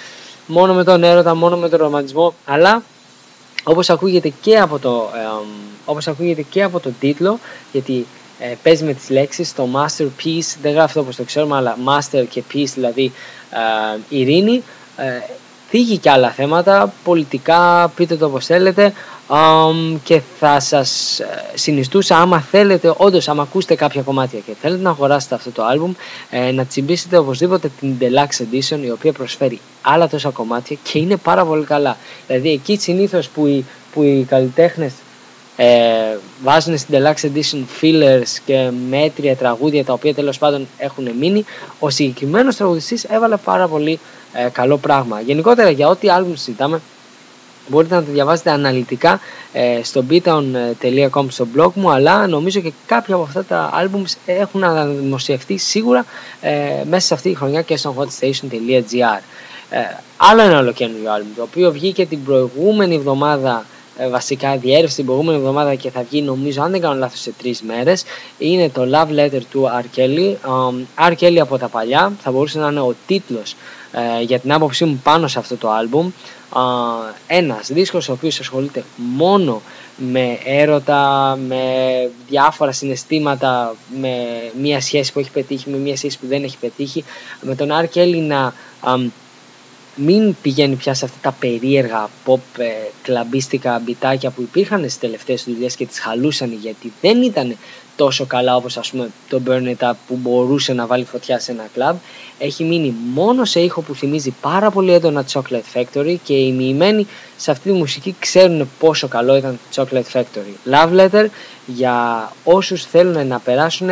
μόνο με τον έρωτα, μόνο με τον ρομαντισμό, αλλά όπως ακούγεται και από το, ε, όπως ακούγεται και από τον τίτλο, γιατί ε, παίζει με τις λέξεις, το masterpiece, δεν γράφει όπως το ξέρουμε, αλλά master και piece, δηλαδή ε, ειρήνη, ε, θίγει και άλλα θέματα, πολιτικά, πείτε το όπως θέλετε αμ, και θα σας ε, συνιστούσα άμα θέλετε, όντως άμα ακούσετε κάποια κομμάτια και θέλετε να αγοράσετε αυτό το άλμπουμ ε, να τσιμπήσετε οπωσδήποτε την Deluxe Edition η οποία προσφέρει άλλα τόσα κομμάτια και είναι πάρα πολύ καλά. Δηλαδή εκεί συνήθως που οι, που οι καλλιτέχνες ε, βάζουν στην Deluxe Edition fillers και μέτρια τραγούδια τα οποία τέλος πάντων έχουν μείνει ο συγκεκριμένος τραγουδιστής έβαλε πάρα πολύ ε, καλό πράγμα γενικότερα για ό,τι άλμπουμ συζητάμε μπορείτε να το διαβάσετε αναλυτικά ε, στο beatown.com στο blog μου αλλά νομίζω και κάποια από αυτά τα albums έχουν αναδημοσιευτεί σίγουρα ε, μέσα σε αυτή τη χρονιά και στο hotstation.gr ε, άλλο ένα ολοκένουργιο album το οποίο βγήκε την προηγούμενη εβδομάδα ε, βασικά διέρευσε την προηγούμενη εβδομάδα και θα βγει νομίζω αν δεν κάνω λάθος σε τρεις μέρες είναι το Love Letter του R. Kelly um, R. Kelly από τα παλιά θα μπορούσε να είναι ο τίτλος ε, για την άποψή μου πάνω σε αυτό το άλμπουμ uh, ένας δίσκος ο οποίος ασχολείται μόνο με έρωτα, με διάφορα συναισθήματα, με μια σχέση που έχει πετύχει, με μια σχέση που δεν έχει πετύχει, με τον R. Kelly να um, μην πηγαίνει πια σε αυτά τα περίεργα pop ε, κλαμπίστικα μπιτάκια που υπήρχαν στις τελευταίες δουλειές και τις χαλούσαν γιατί δεν ήταν τόσο καλά όπως ας πούμε το Burn It Up που μπορούσε να βάλει φωτιά σε ένα κλαμπ έχει μείνει μόνο σε ήχο που θυμίζει πάρα πολύ έντονα Chocolate Factory και οι μοιημένοι σε αυτή τη μουσική ξέρουν πόσο καλό ήταν το Chocolate Factory Love Letter για όσους θέλουν να περάσουν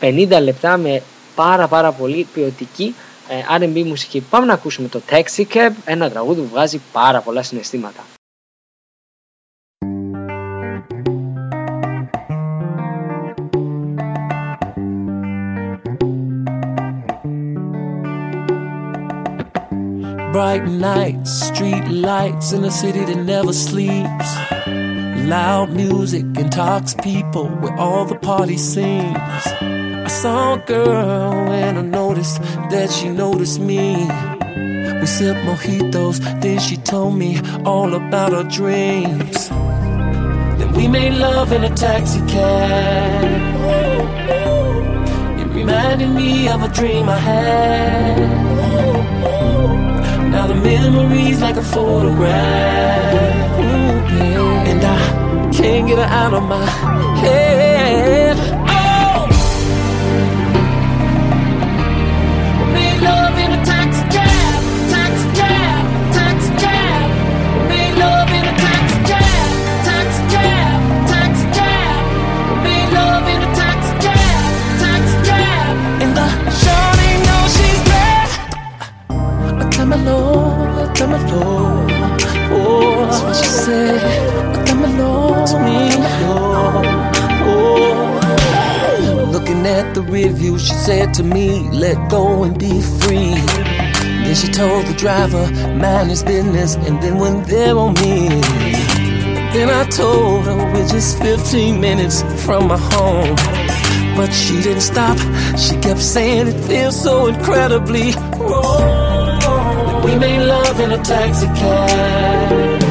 50 ε, λεπτά με πάρα πάρα πολύ ποιοτική ε, R&B μουσική. Πάμε να ακούσουμε το Taxi Cab, ένα τραγούδι που βγάζει πάρα πολλά συναισθήματα. Bright nights, street lights in a city that never sleeps. Loud music intox people where all the party scenes. I saw a girl and I noticed that she noticed me. We sipped mojitos, then she told me all about her dreams. Then we made love in a taxi cab. It reminded me of a dream I had. Memory's like a photograph. And I can't get her out of my head. Said to me, let go and be free. Then she told the driver, mind his business, and then went there on me. Then I told her we're just 15 minutes from my home. But she didn't stop, she kept saying it feels so incredibly wrong. We made love in a taxi cab.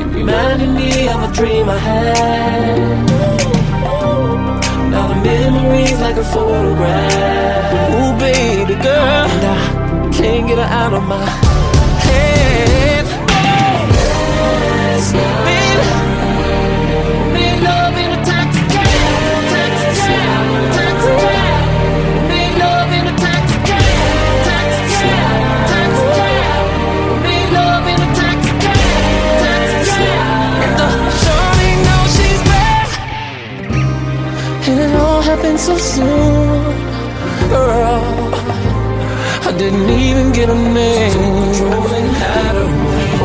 It reminded me of a dream I had. Now the memory's like a photograph. Ooh, baby girl, and I can't get her out of my head. Happened so soon, girl. I didn't even get a name.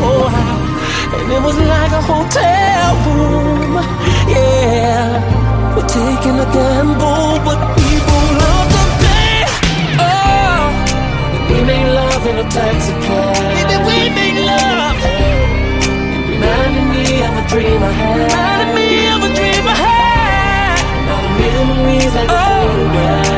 Oh, and it was like a hotel room. Yeah, we're taking a gamble, but people love the pay. Oh, we made love in a taxi cab. We made love. It reminded me of a dream I had. Reminded me of a dream enemies like a oh.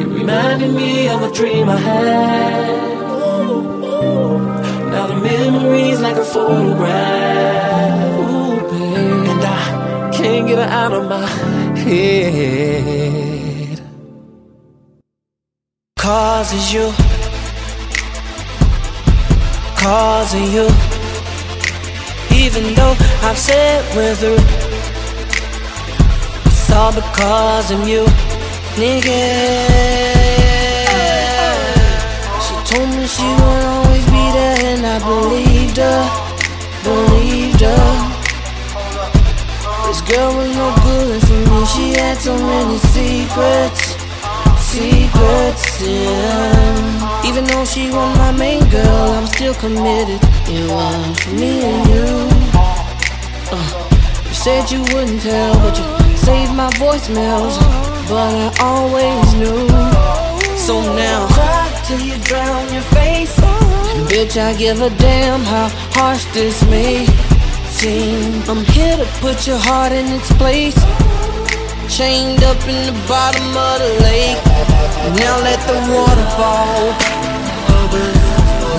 It reminded me of a dream I had. Now the memories like a photograph. And I can't get her out of my head. Cause you. Cause of you. Even though I've said we're through. It's all because of you, nigga. She told me she would always be there, and I believed her, believed her. This girl was no good for me. She had so many secrets, secrets. Yeah. Even though she was my main girl, I'm still committed. It was me and you. Uh, you said you wouldn't tell, but you saved my voicemails. But I always knew. So now, cry till you drown your face. And bitch, I give a damn how harsh this may seem. I'm here to put your heart in its place. Chained up in the bottom of the lake. Now let the water fall.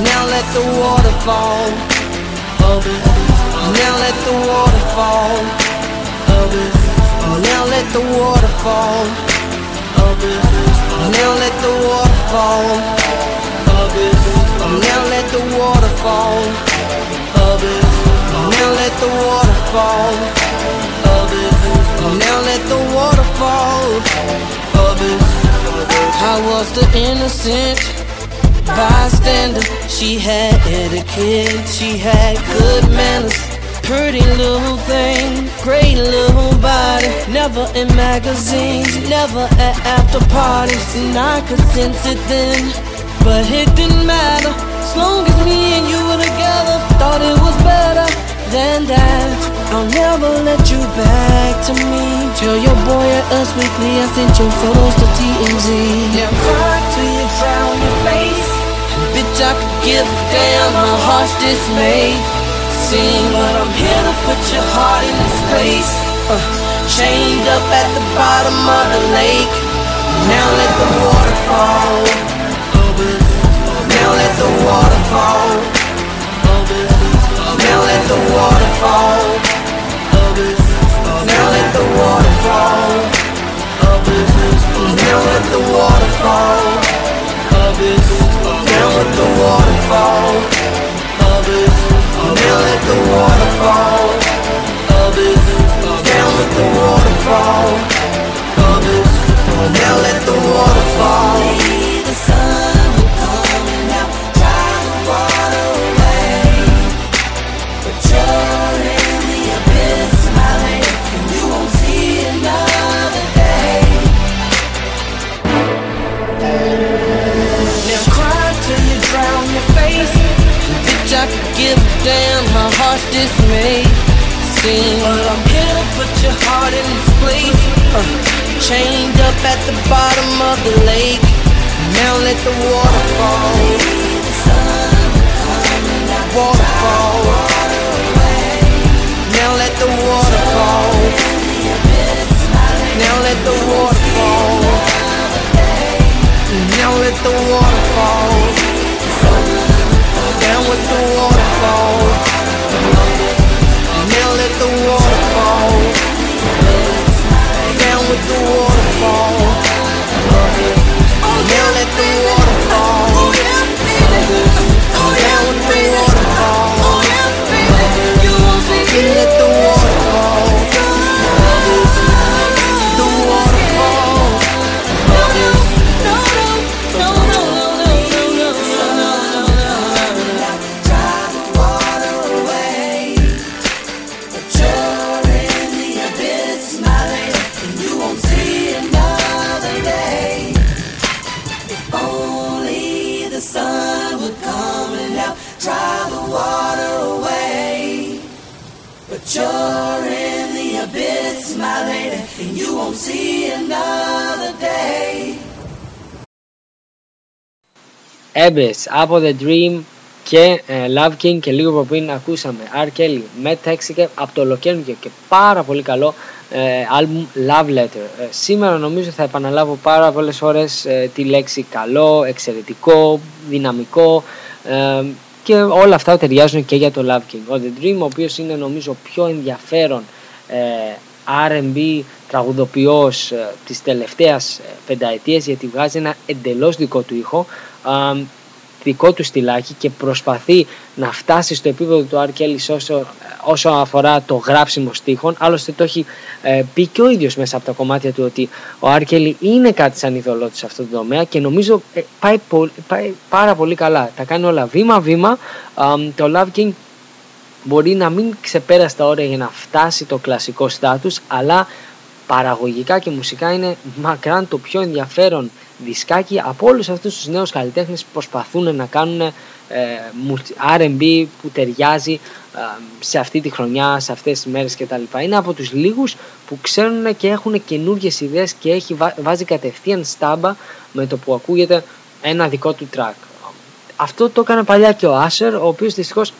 Now let the water fall. Now let the water fall. Now let the water fall. Now let the water fall. Now let the water fall. Now let the water fall. Now let the water fall. I was the innocent bystander. She had etiquette, she had good manners. Pretty little thing, great little body. Never in magazines, never at after parties. And I could sense it then, but it didn't matter. As long as me and you were together, thought it was better than that. I'll never let you back to me. Tell your boy at Us Weekly I sent your photos to TMZ. Now cry till you drown your face. Bitch, I could give a damn how harsh this seem, but I'm here to put your heart in this place. Uh, chained up at the bottom of the lake. Now let the water fall. Now let the water fall. Now let the water fall. Now let the water fall. Now let the water fall. Now let the water fall. Now let the water fall let the waterfall of his Abyss από The Dream και ε, Love King και λίγο πριν ακούσαμε R. Kelly με Texike από το ολοκαίρινο και πάρα πολύ καλό ε, άλμπουμ Love Letter. Ε, σήμερα νομίζω θα επαναλάβω πάρα πολλές φορές ε, τη λέξη καλό, εξαιρετικό, δυναμικό ε, και όλα αυτά ταιριάζουν και για το Love King. Ο The Dream, ο οποίος είναι νομίζω πιο ενδιαφέρον ε, R&B τραγουδοποιός ε, της τελευταίας ε, πενταετίας γιατί βγάζει ένα εντελώς δικό του ήχο ε, δικό του στυλάκι και προσπαθεί να φτάσει στο επίπεδο του R. Kelly όσο, όσο αφορά το γράψιμο στίχων. Άλλωστε το έχει ε, πει και ο ίδιος μέσα από τα κομμάτια του ότι ο R. Kelly είναι κάτι σαν ειδωλό σε αυτό το τομέα και νομίζω ε, πάει, πο- πάει πάρα πολύ καλά. Τα κάνει όλα βήμα-βήμα. Α, το Love King μπορεί να μην ξεπέρασε τα όρια για να φτάσει το κλασικό στάτους αλλά παραγωγικά και μουσικά είναι μακράν το πιο ενδιαφέρον δισκάκι από όλους αυτούς τους νέους καλλιτέχνες που προσπαθούν να κάνουν ε, μου- R&B που ταιριάζει ε, σε αυτή τη χρονιά, σε αυτές τις μέρες κτλ. Είναι από τους λίγους που ξέρουν και έχουν καινούργιες ιδέες και έχει, βά- βάζει κατευθείαν στάμπα με το που ακούγεται ένα δικό του track. Αυτό το έκανε παλιά και ο Άσερ, ο οποίος δυστυχώς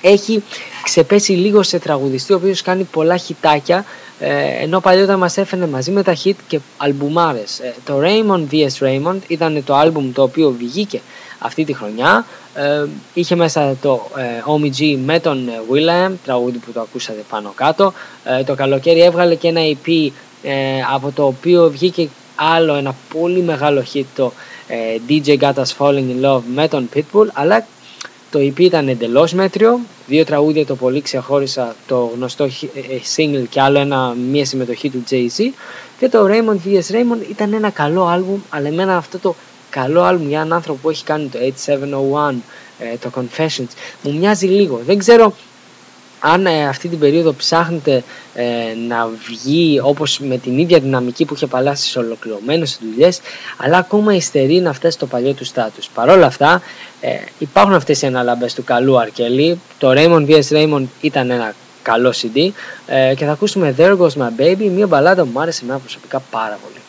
έχει ξεπέσει λίγο σε τραγουδιστή ο οποίος κάνει πολλά χιτάκια ε, ενώ παλιότερα μας έφερε μαζί με τα hit και αλμπουμάρες. Ε, το Raymond vs Raymond ήταν το άλμπουμ το οποίο βγήκε αυτή τη χρονιά. Ε, είχε μέσα το ε, OMG με τον ε, Will.i.am, τραγούδι που το ακούσατε πάνω κάτω. Ε, το καλοκαίρι έβγαλε και ένα EP ε, από το οποίο βγήκε άλλο ένα πολύ μεγάλο hit το ε, DJ Got Us Falling in Love με τον Pitbull αλλά το EP ήταν εντελώς μέτριο. Δύο τραγούδια το πολύ ξεχώρισα, το γνωστό χι- ε, ε, single και άλλο ένα, μία συμμετοχή του Jay-Z. Και το Raymond vs Raymond ήταν ένα καλό άλμπουμ, αλλά εμένα αυτό το καλό άλμπουμ για έναν άνθρωπο που έχει κάνει το 8701, ε, το Confessions, μου μοιάζει λίγο. Δεν ξέρω αν ε, αυτή την περίοδο ψάχνετε ε, να βγει όπως με την ίδια δυναμική που είχε παλάσει στις ολοκληρωμένες δουλειές αλλά ακόμα υστερεί να φτάσει στο παλιό του στάτους. Παρ' όλα αυτά ε, υπάρχουν αυτές οι αναλαμπές του καλού Αρκελή. Το Raymond vs Raymond ήταν ένα καλό CD ε, και θα ακούσουμε There Goes My Baby, μια μπαλάδα που μου άρεσε εμένα προσωπικά πάρα πολύ.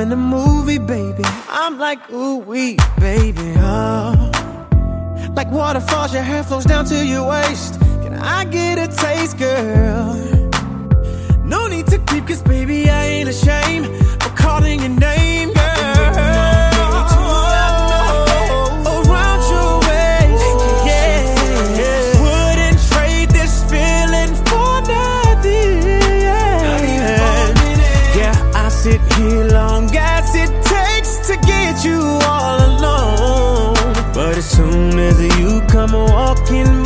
In the movie, baby. I'm like, ooh, wee, baby, oh. Like waterfalls, your hair flows down to your waist. Can I get a taste, girl? No need to creep, cause baby, I ain't ashamed of calling your name, as you come walking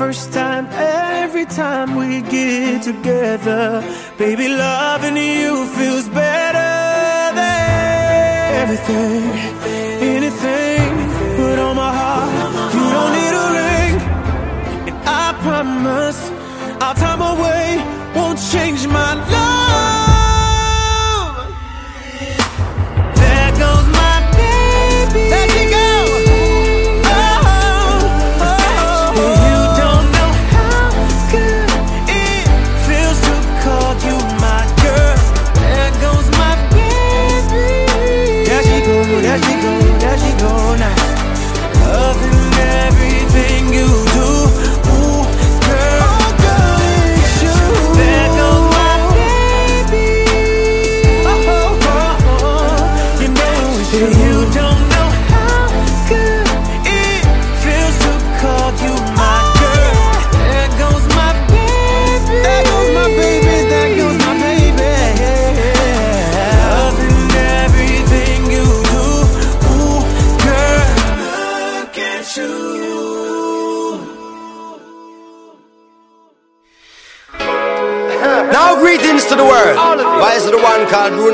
first time every time we get together. Baby, loving you feels better than everything, anything. Put on my heart, you don't need a ring. And I promise our time away won't change my love.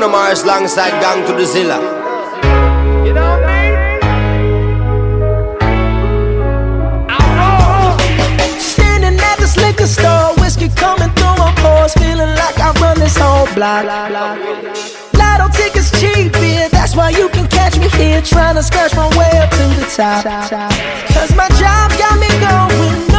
Bruno Mars alongside Gang to the Zilla? You know what I mean? Standing at this liquor store, whiskey coming through my pores, feeling like I run this whole block. Lotto tickets cheap, yeah, that's why you can catch me here, trying to scratch my way up to the top. Cause my job got me going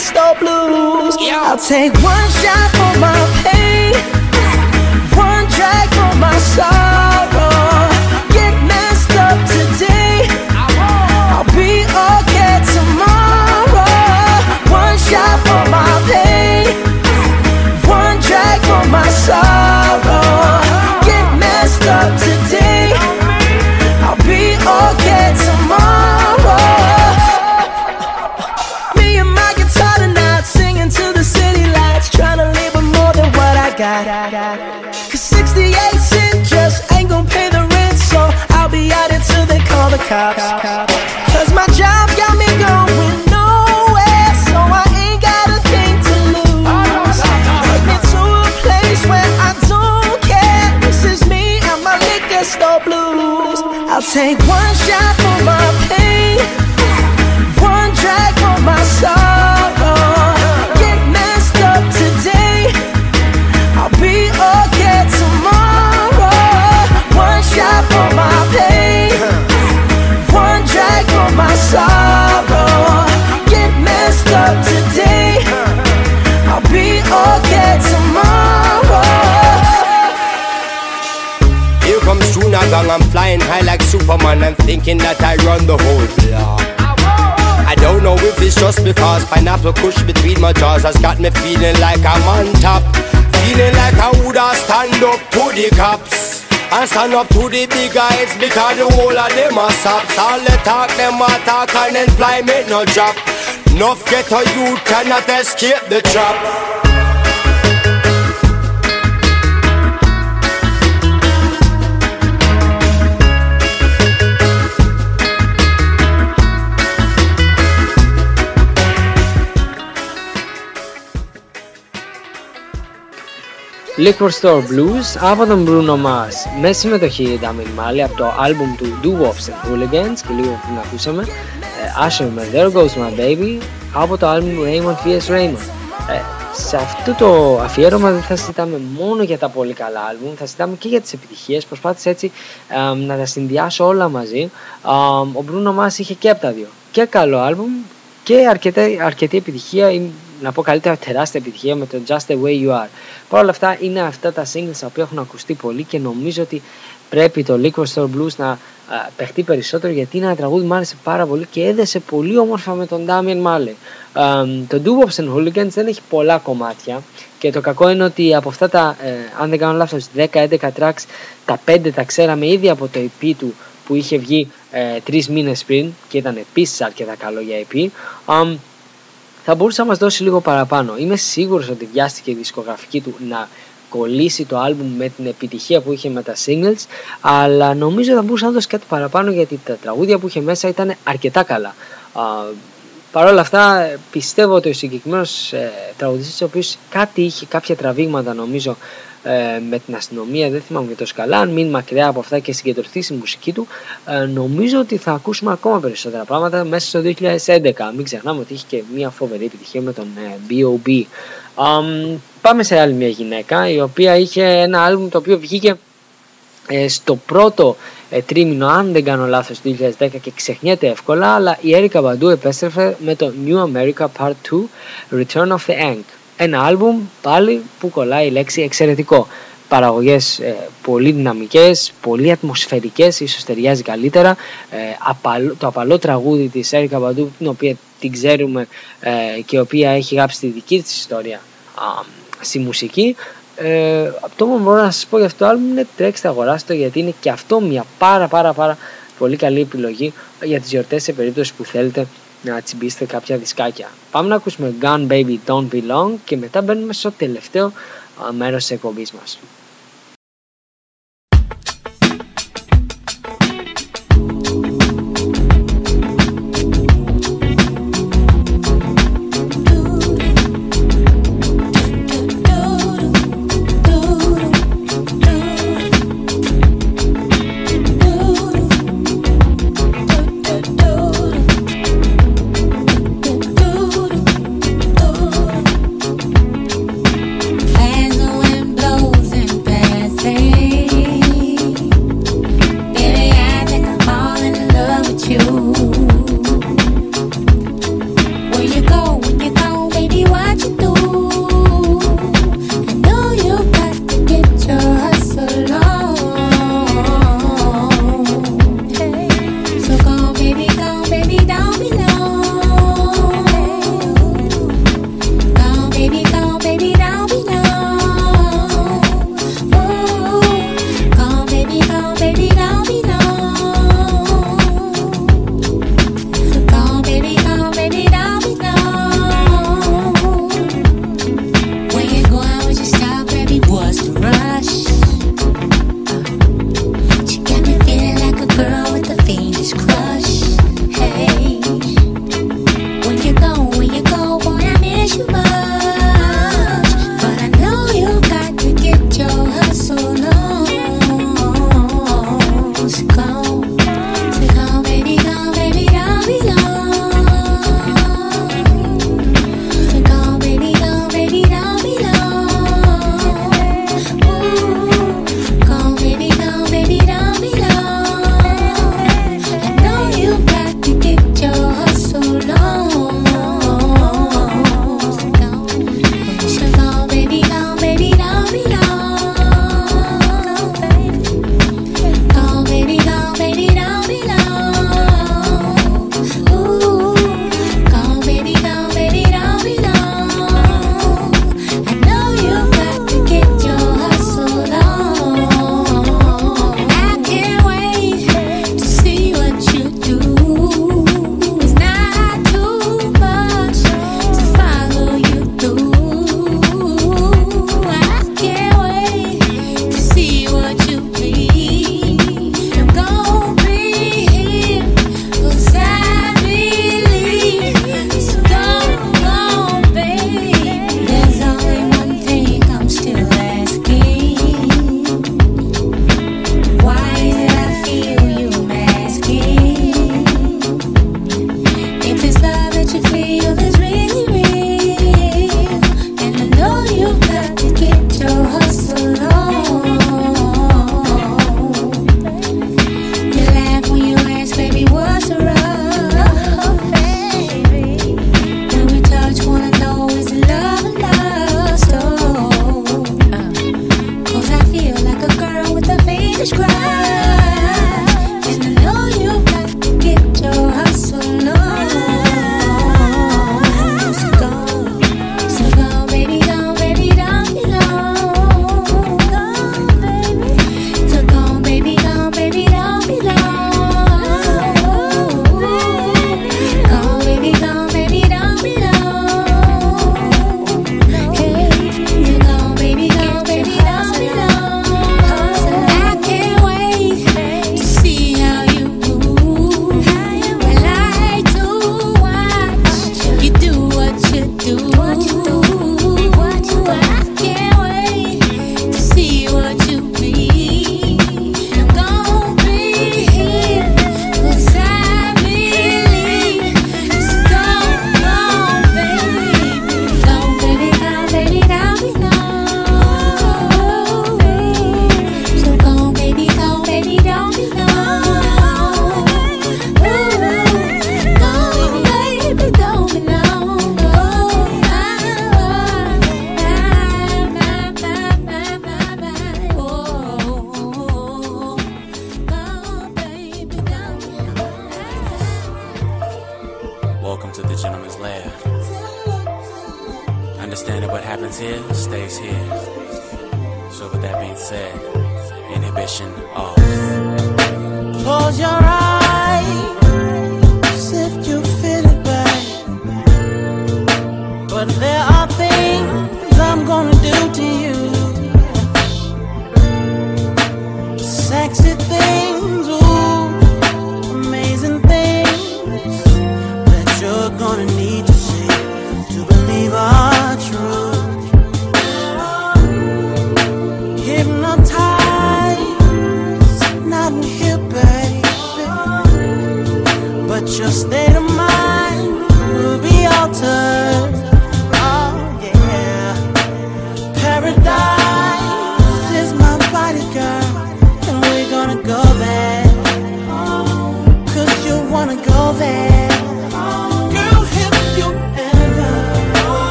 my liquor store blues. I'll take one shot for my pain. One drag for my sorrow. Got. Cause 68 cent just ain't gonna pay the rent, so I'll be out until they call the cops. Cause my job got me going nowhere, so I ain't got a thing to lose. Me to a place where I don't care. This is me and my liquor store blues. I'll take one shot for my pain, I'm flying high like Superman. I'm thinking that I run the whole block. I don't know if it's just because pineapple kush between my jaws has got me feeling like I'm on top. Feeling like I woulda stand up to the cops. And stand up to the big guys because the whole of them are sops. All the talk, them a talk and employment no drop. Enough ghetto youth cannot escape the trap. Liquor Store Blues από τον Bruno Mars με συμμετοχή Damin Mali από το άλμπουμ του Do Wops and Hooligans και λίγο πριν ακούσαμε ε, Usher με There Goes My Baby από το άλμπουμ Raymond vs Raymond. Ε, σε αυτό το αφιέρωμα δεν θα συζητάμε μόνο για τα πολύ καλά άλμπουμ, θα συζητάμε και για τις επιτυχίες. Προσπάθησα έτσι ε, να τα συνδυάσω όλα μαζί. Ε, ο Bruno Mars είχε και από τα δύο. Και καλό άλμπουμ και αρκετή, αρκετή επιτυχία, ή να πω καλύτερα τεράστια επιτυχία με το Just The Way You Are. Παρ' όλα αυτά είναι αυτά τα singles τα οποία έχουν ακουστεί πολύ και νομίζω ότι πρέπει το Liquor Store Blues να α, παιχτεί περισσότερο γιατί είναι ένα τραγούδι που μου άρεσε πάρα πολύ και έδεσε πολύ όμορφα με τον Damian Marley. Α, το Do Wops and Hooligans δεν έχει πολλά κομμάτια και το κακό είναι ότι από αυτά τα, ε, αν δεν κάνω λάθος, 10-11 tracks, τα 5 τα ξέραμε ήδη από το EP του που είχε βγει ε, τρεις μήνες πριν και ήταν επίσης αρκετά καλό για EP. Um, θα μπορούσε να μας δώσει λίγο παραπάνω. Είμαι σίγουρος ότι βιάστηκε η δισκογραφική του να κολλήσει το άλμπουμ με την επιτυχία που είχε με τα singles αλλά νομίζω θα μπορούσε να δώσει κάτι παραπάνω γιατί τα τραγούδια που είχε μέσα ήταν αρκετά καλά. Uh, Παρ' όλα αυτά πιστεύω ότι ο συγκεκριμένος ε, τραγουδιστής ο οποίος κάτι είχε κάποια τραβήγματα νομίζω ε, με την αστυνομία, δεν θυμάμαι και τόσο καλά, αν μείνει μακριά από αυτά και συγκεντρωθεί στη μουσική του, ε, νομίζω ότι θα ακούσουμε ακόμα περισσότερα πράγματα μέσα στο 2011. Μην ξεχνάμε ότι είχε και μια φοβερή επιτυχία με τον ε, B.O.B. Um, πάμε σε άλλη μια γυναίκα η οποία είχε ένα άλμπουμ το οποίο βγήκε ε, στο πρώτο ε, τρίμηνο αν δεν κάνω λάθος το 2010 και ξεχνιέται εύκολα αλλά η Έρικα Μπαντού επέστρεφε με το New America Part 2 Return of the Ink ένα άλμπουμ πάλι που κολλάει η λέξη εξαιρετικό παραγωγές ε, πολύ δυναμικές, πολύ ατμοσφαιρικές, ίσως ταιριάζει καλύτερα. Ε, απαλό, το απαλό τραγούδι της Έρικα Μπαντού, την οποία την ξέρουμε ε, και η οποία έχει γράψει τη δική της ιστορία α, στη μουσική. Ε, το μόνο που μπορώ να σας πω για αυτό το άλμπουμ είναι τρέξτε αγοράστε το γιατί είναι και αυτό μια πάρα πάρα πάρα πολύ καλή επιλογή για τις γιορτές σε περίπτωση που θέλετε να τσιμπήσετε κάποια δισκάκια. Πάμε να ακούσουμε Gun Baby Don't Belong και μετά μπαίνουμε στο τελευταίο μέρος της εκπομπής μας.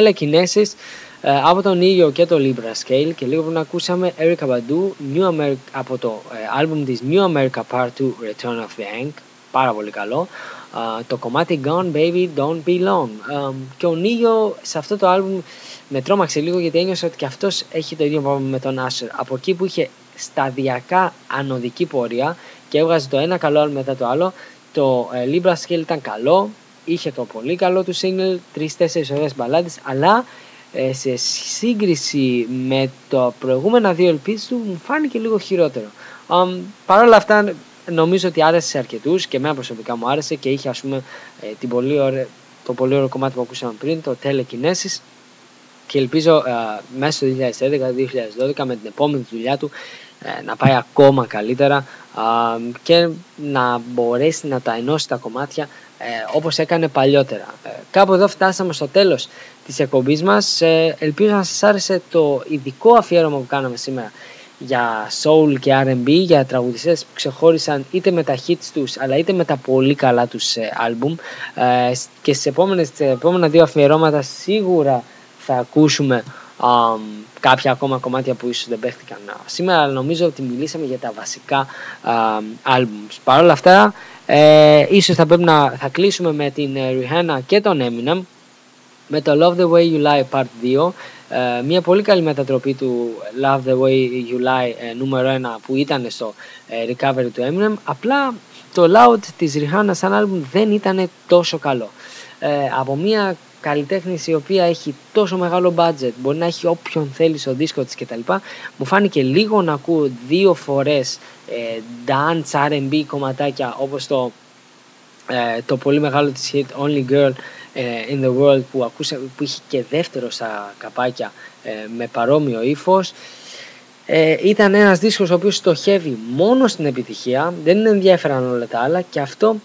Telekinesis ε, από τον ίδιο και το Libra Scale. Και λίγο πριν ακούσαμε Erica Badu New America, από το ε, άλμπουμ της New America Part 2 Return of the Yank πάρα πολύ καλό. Α, το κομμάτι Gone Baby Don't Be Long. Α, και ο Νίγιο σε αυτό το άλμπουμ με τρόμαξε λίγο γιατί ένιωσα ότι και αυτός έχει το ίδιο πρόβλημα με τον Asher από εκεί που είχε σταδιακά ανωδική πορεία και έβγαζε το ένα καλό άλμπουμ μετά το άλλο το ε, Libra Scale ήταν καλό είχε το πολύ καλό του single, τρεις-τέσσερις ωραίες μπαλάντες, αλλά ε, σε σύγκριση με το προηγούμενα δύο ελπίδες του μου φάνηκε λίγο χειρότερο. Um, Παρ' όλα αυτά νομίζω ότι άρεσε σε αρκετούς και εμένα προσωπικά μου άρεσε και είχε ας πούμε ε, την πολύ ωραία, το πολύ ωραίο κομμάτι που ακούσαμε πριν, το Telekinesis και ελπίζω ε, μέσα στο 2011-2012 με την επόμενη δουλειά του ε, να πάει ακόμα καλύτερα α, και να μπορέσει να τα ενώσει τα κομμάτια ε, όπως έκανε παλιότερα. Ε, κάπου εδώ φτάσαμε στο τέλος της εκπομπής μας. Ε, ελπίζω να σας άρεσε το ειδικό αφιέρωμα που κάναμε σήμερα για soul και R&B, για τραγουδιστές που ξεχώρισαν είτε με τα hits τους αλλά είτε με τα πολύ καλά τους ε, άλμπουμ ε, και στις επόμενες, στα επόμενα δύο αφιερώματα σίγουρα θα ακούσουμε αμ, κάποια ακόμα κομμάτια που ίσως δεν παίχτηκαν α, σήμερα αλλά νομίζω ότι μιλήσαμε για τα βασικά άλμπουμς. Παρ' όλα αυτά ε, ίσως θα πρέπει να θα κλείσουμε με την ε, Rihanna και τον Eminem με το Love the Way You Lie Part 2 ε, μια πολύ καλή μετατροπή του Love the Way You Lie ε, νούμερο 1 που ήταν στο ε, recovery του Eminem. Απλά το loud της Rihanna σαν άλμπουμ δεν ήταν τόσο καλό. Ε, από μια καλλιτέχνης η οποία έχει τόσο μεγάλο budget μπορεί να έχει όποιον θέλει στο δίσκο της κτλ μου φάνηκε λίγο να ακούω δύο φορές ε, dance R&B κομματάκια όπως το ε, το πολύ μεγάλο της hit Only Girl ε, in the World που, ακούσα, που είχε και δεύτερο στα καπάκια ε, με παρόμοιο ύφος. Ε, ήταν ένας δίσκος ο οποίος στοχεύει μόνο στην επιτυχία, δεν ενδιαφέραν όλα τα άλλα και αυτό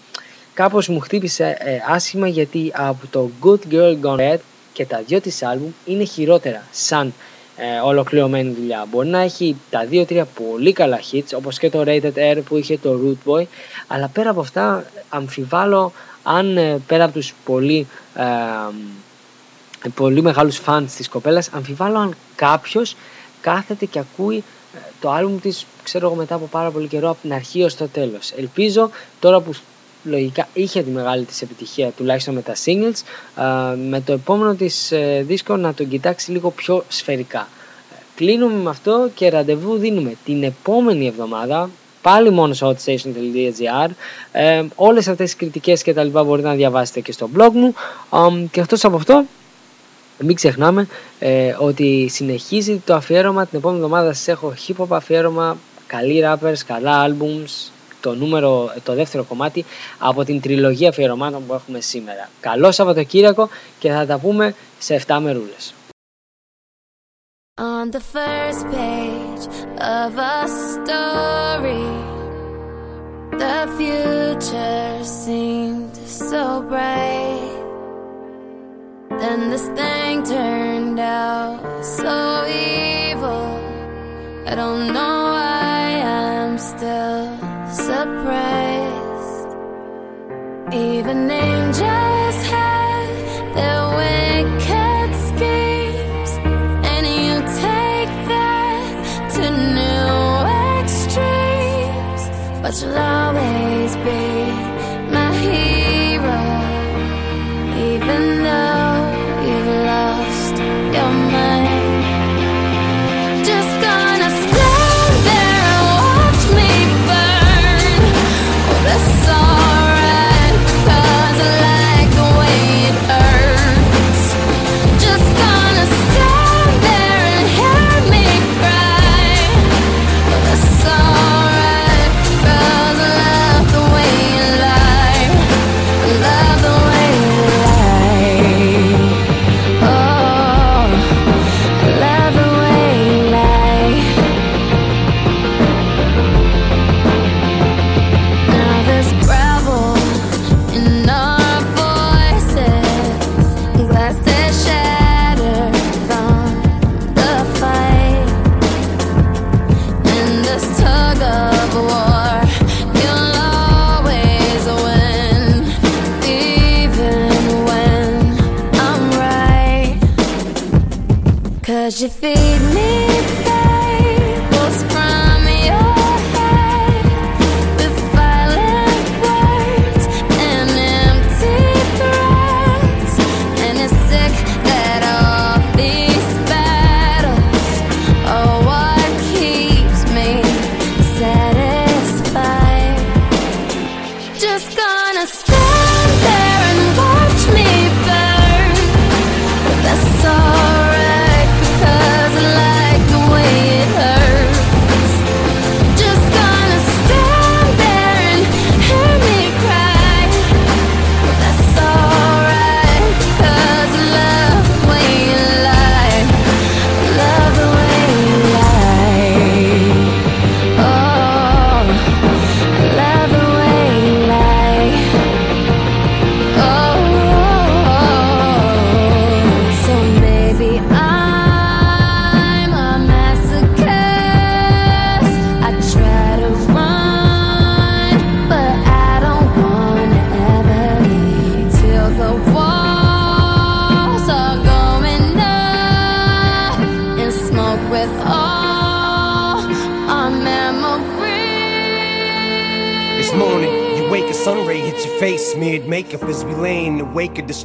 κάπως μου χτύπησε ε, άσχημα γιατί από το Good Girl Gone Bad και τα δυο της άλμπουμ είναι χειρότερα σαν ε, ολοκληρωμένη δουλειά. Μπορεί να έχει τα δύο-τρία πολύ καλά hits όπως και το Rated R που είχε το Root Boy αλλά πέρα από αυτά αμφιβάλλω αν ε, πέρα από τους πολύ, ε, πολύ μεγάλους fans της κοπέλας αμφιβάλλω αν κάποιος κάθεται και ακούει ε, το άλμπουμ της ξέρω εγώ μετά από πάρα πολύ καιρό από την αρχή ως το τέλος. Ελπίζω τώρα που λογικά είχε τη μεγάλη της επιτυχία τουλάχιστον με τα singles. Ε, με το επόμενο της ε, δίσκο να τον κοιτάξει λίγο πιο σφαιρικά. Κλείνουμε με αυτό και ραντεβού δίνουμε την επόμενη εβδομάδα πάλι μόνο στο hotstation.gr ε, όλες αυτές τις κριτικές και τα λοιπά μπορείτε να διαβάσετε και στο blog μου. Ε, και αυτός από αυτό μην ξεχνάμε ε, ότι συνεχίζει το αφιέρωμα. Την επόμενη εβδομάδα σας έχω hip hop αφιέρωμα καλοί rappers, καλά albums το, νούμερο, το δεύτερο κομμάτι από την τριλογία αφιερωμάτων που έχουμε σήμερα. Καλό Σαββατοκύριακο και θα τα πούμε σε 7 μερούλες. On the first page of a story, the future seemed so bright. Then this thing turned out so evil. I don't know why I'm still surprised. Even angels had their wicked schemes, and you take that to new extremes. But you'll always be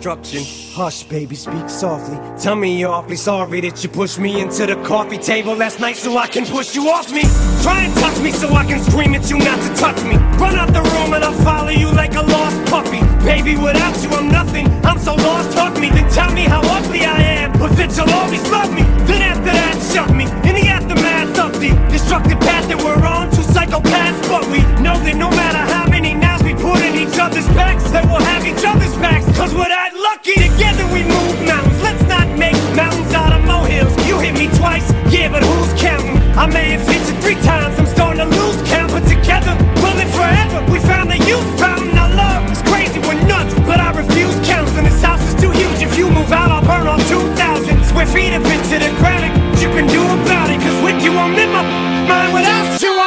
destruction. Hush, baby, speak softly. Tell me you're awfully sorry that you pushed me into the coffee table last night so I can push you off me. Try and touch me so I can scream at you not to touch me. Run out the room and I'll follow you like a lost puppy. Baby, without you, I'm nothing. I'm so lost, hug me, then tell me how ugly I am. But that you'll always love me. Then after that, shut me. In the aftermath of the destructive path that we're on, two psychopaths. But we know that no matter how many knives we put in each other's backs, that we'll have each other's backs. Cause we're that lucky. Together we move mountains. Let's not make mountains out of molehills. You hit me twice, yeah, but who's counting? I may have hit you three times. I'm starting to lose count, but together we'll live forever. We found the youth fountain. Our love is crazy, we're nuts, but I refuse counseling. This house is too huge. If you move out, I'll burn all 2,000 square feet of it to the ground. You can do about it, cause with you I'm in my mind. Without you,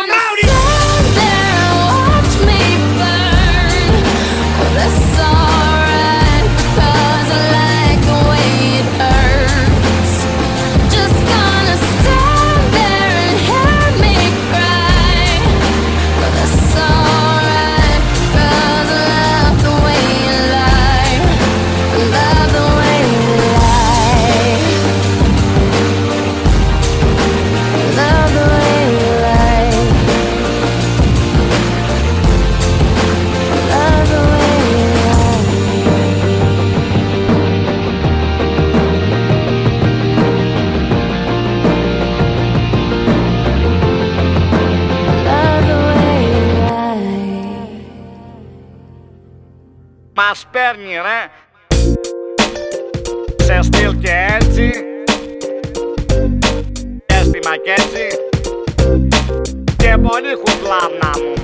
Και πολύ χουκλάμνα μου.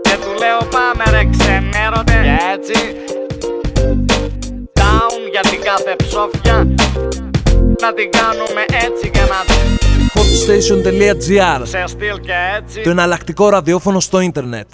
Και του λέω πάμε ρε ξενέρωτε Και έτσι Down για την κάθε ψόφια. Να την κάνουμε έτσι και να Hotstation.gr Σε στυλ και έτσι. Το εναλλακτικό ραδιόφωνο στο ίντερνετ.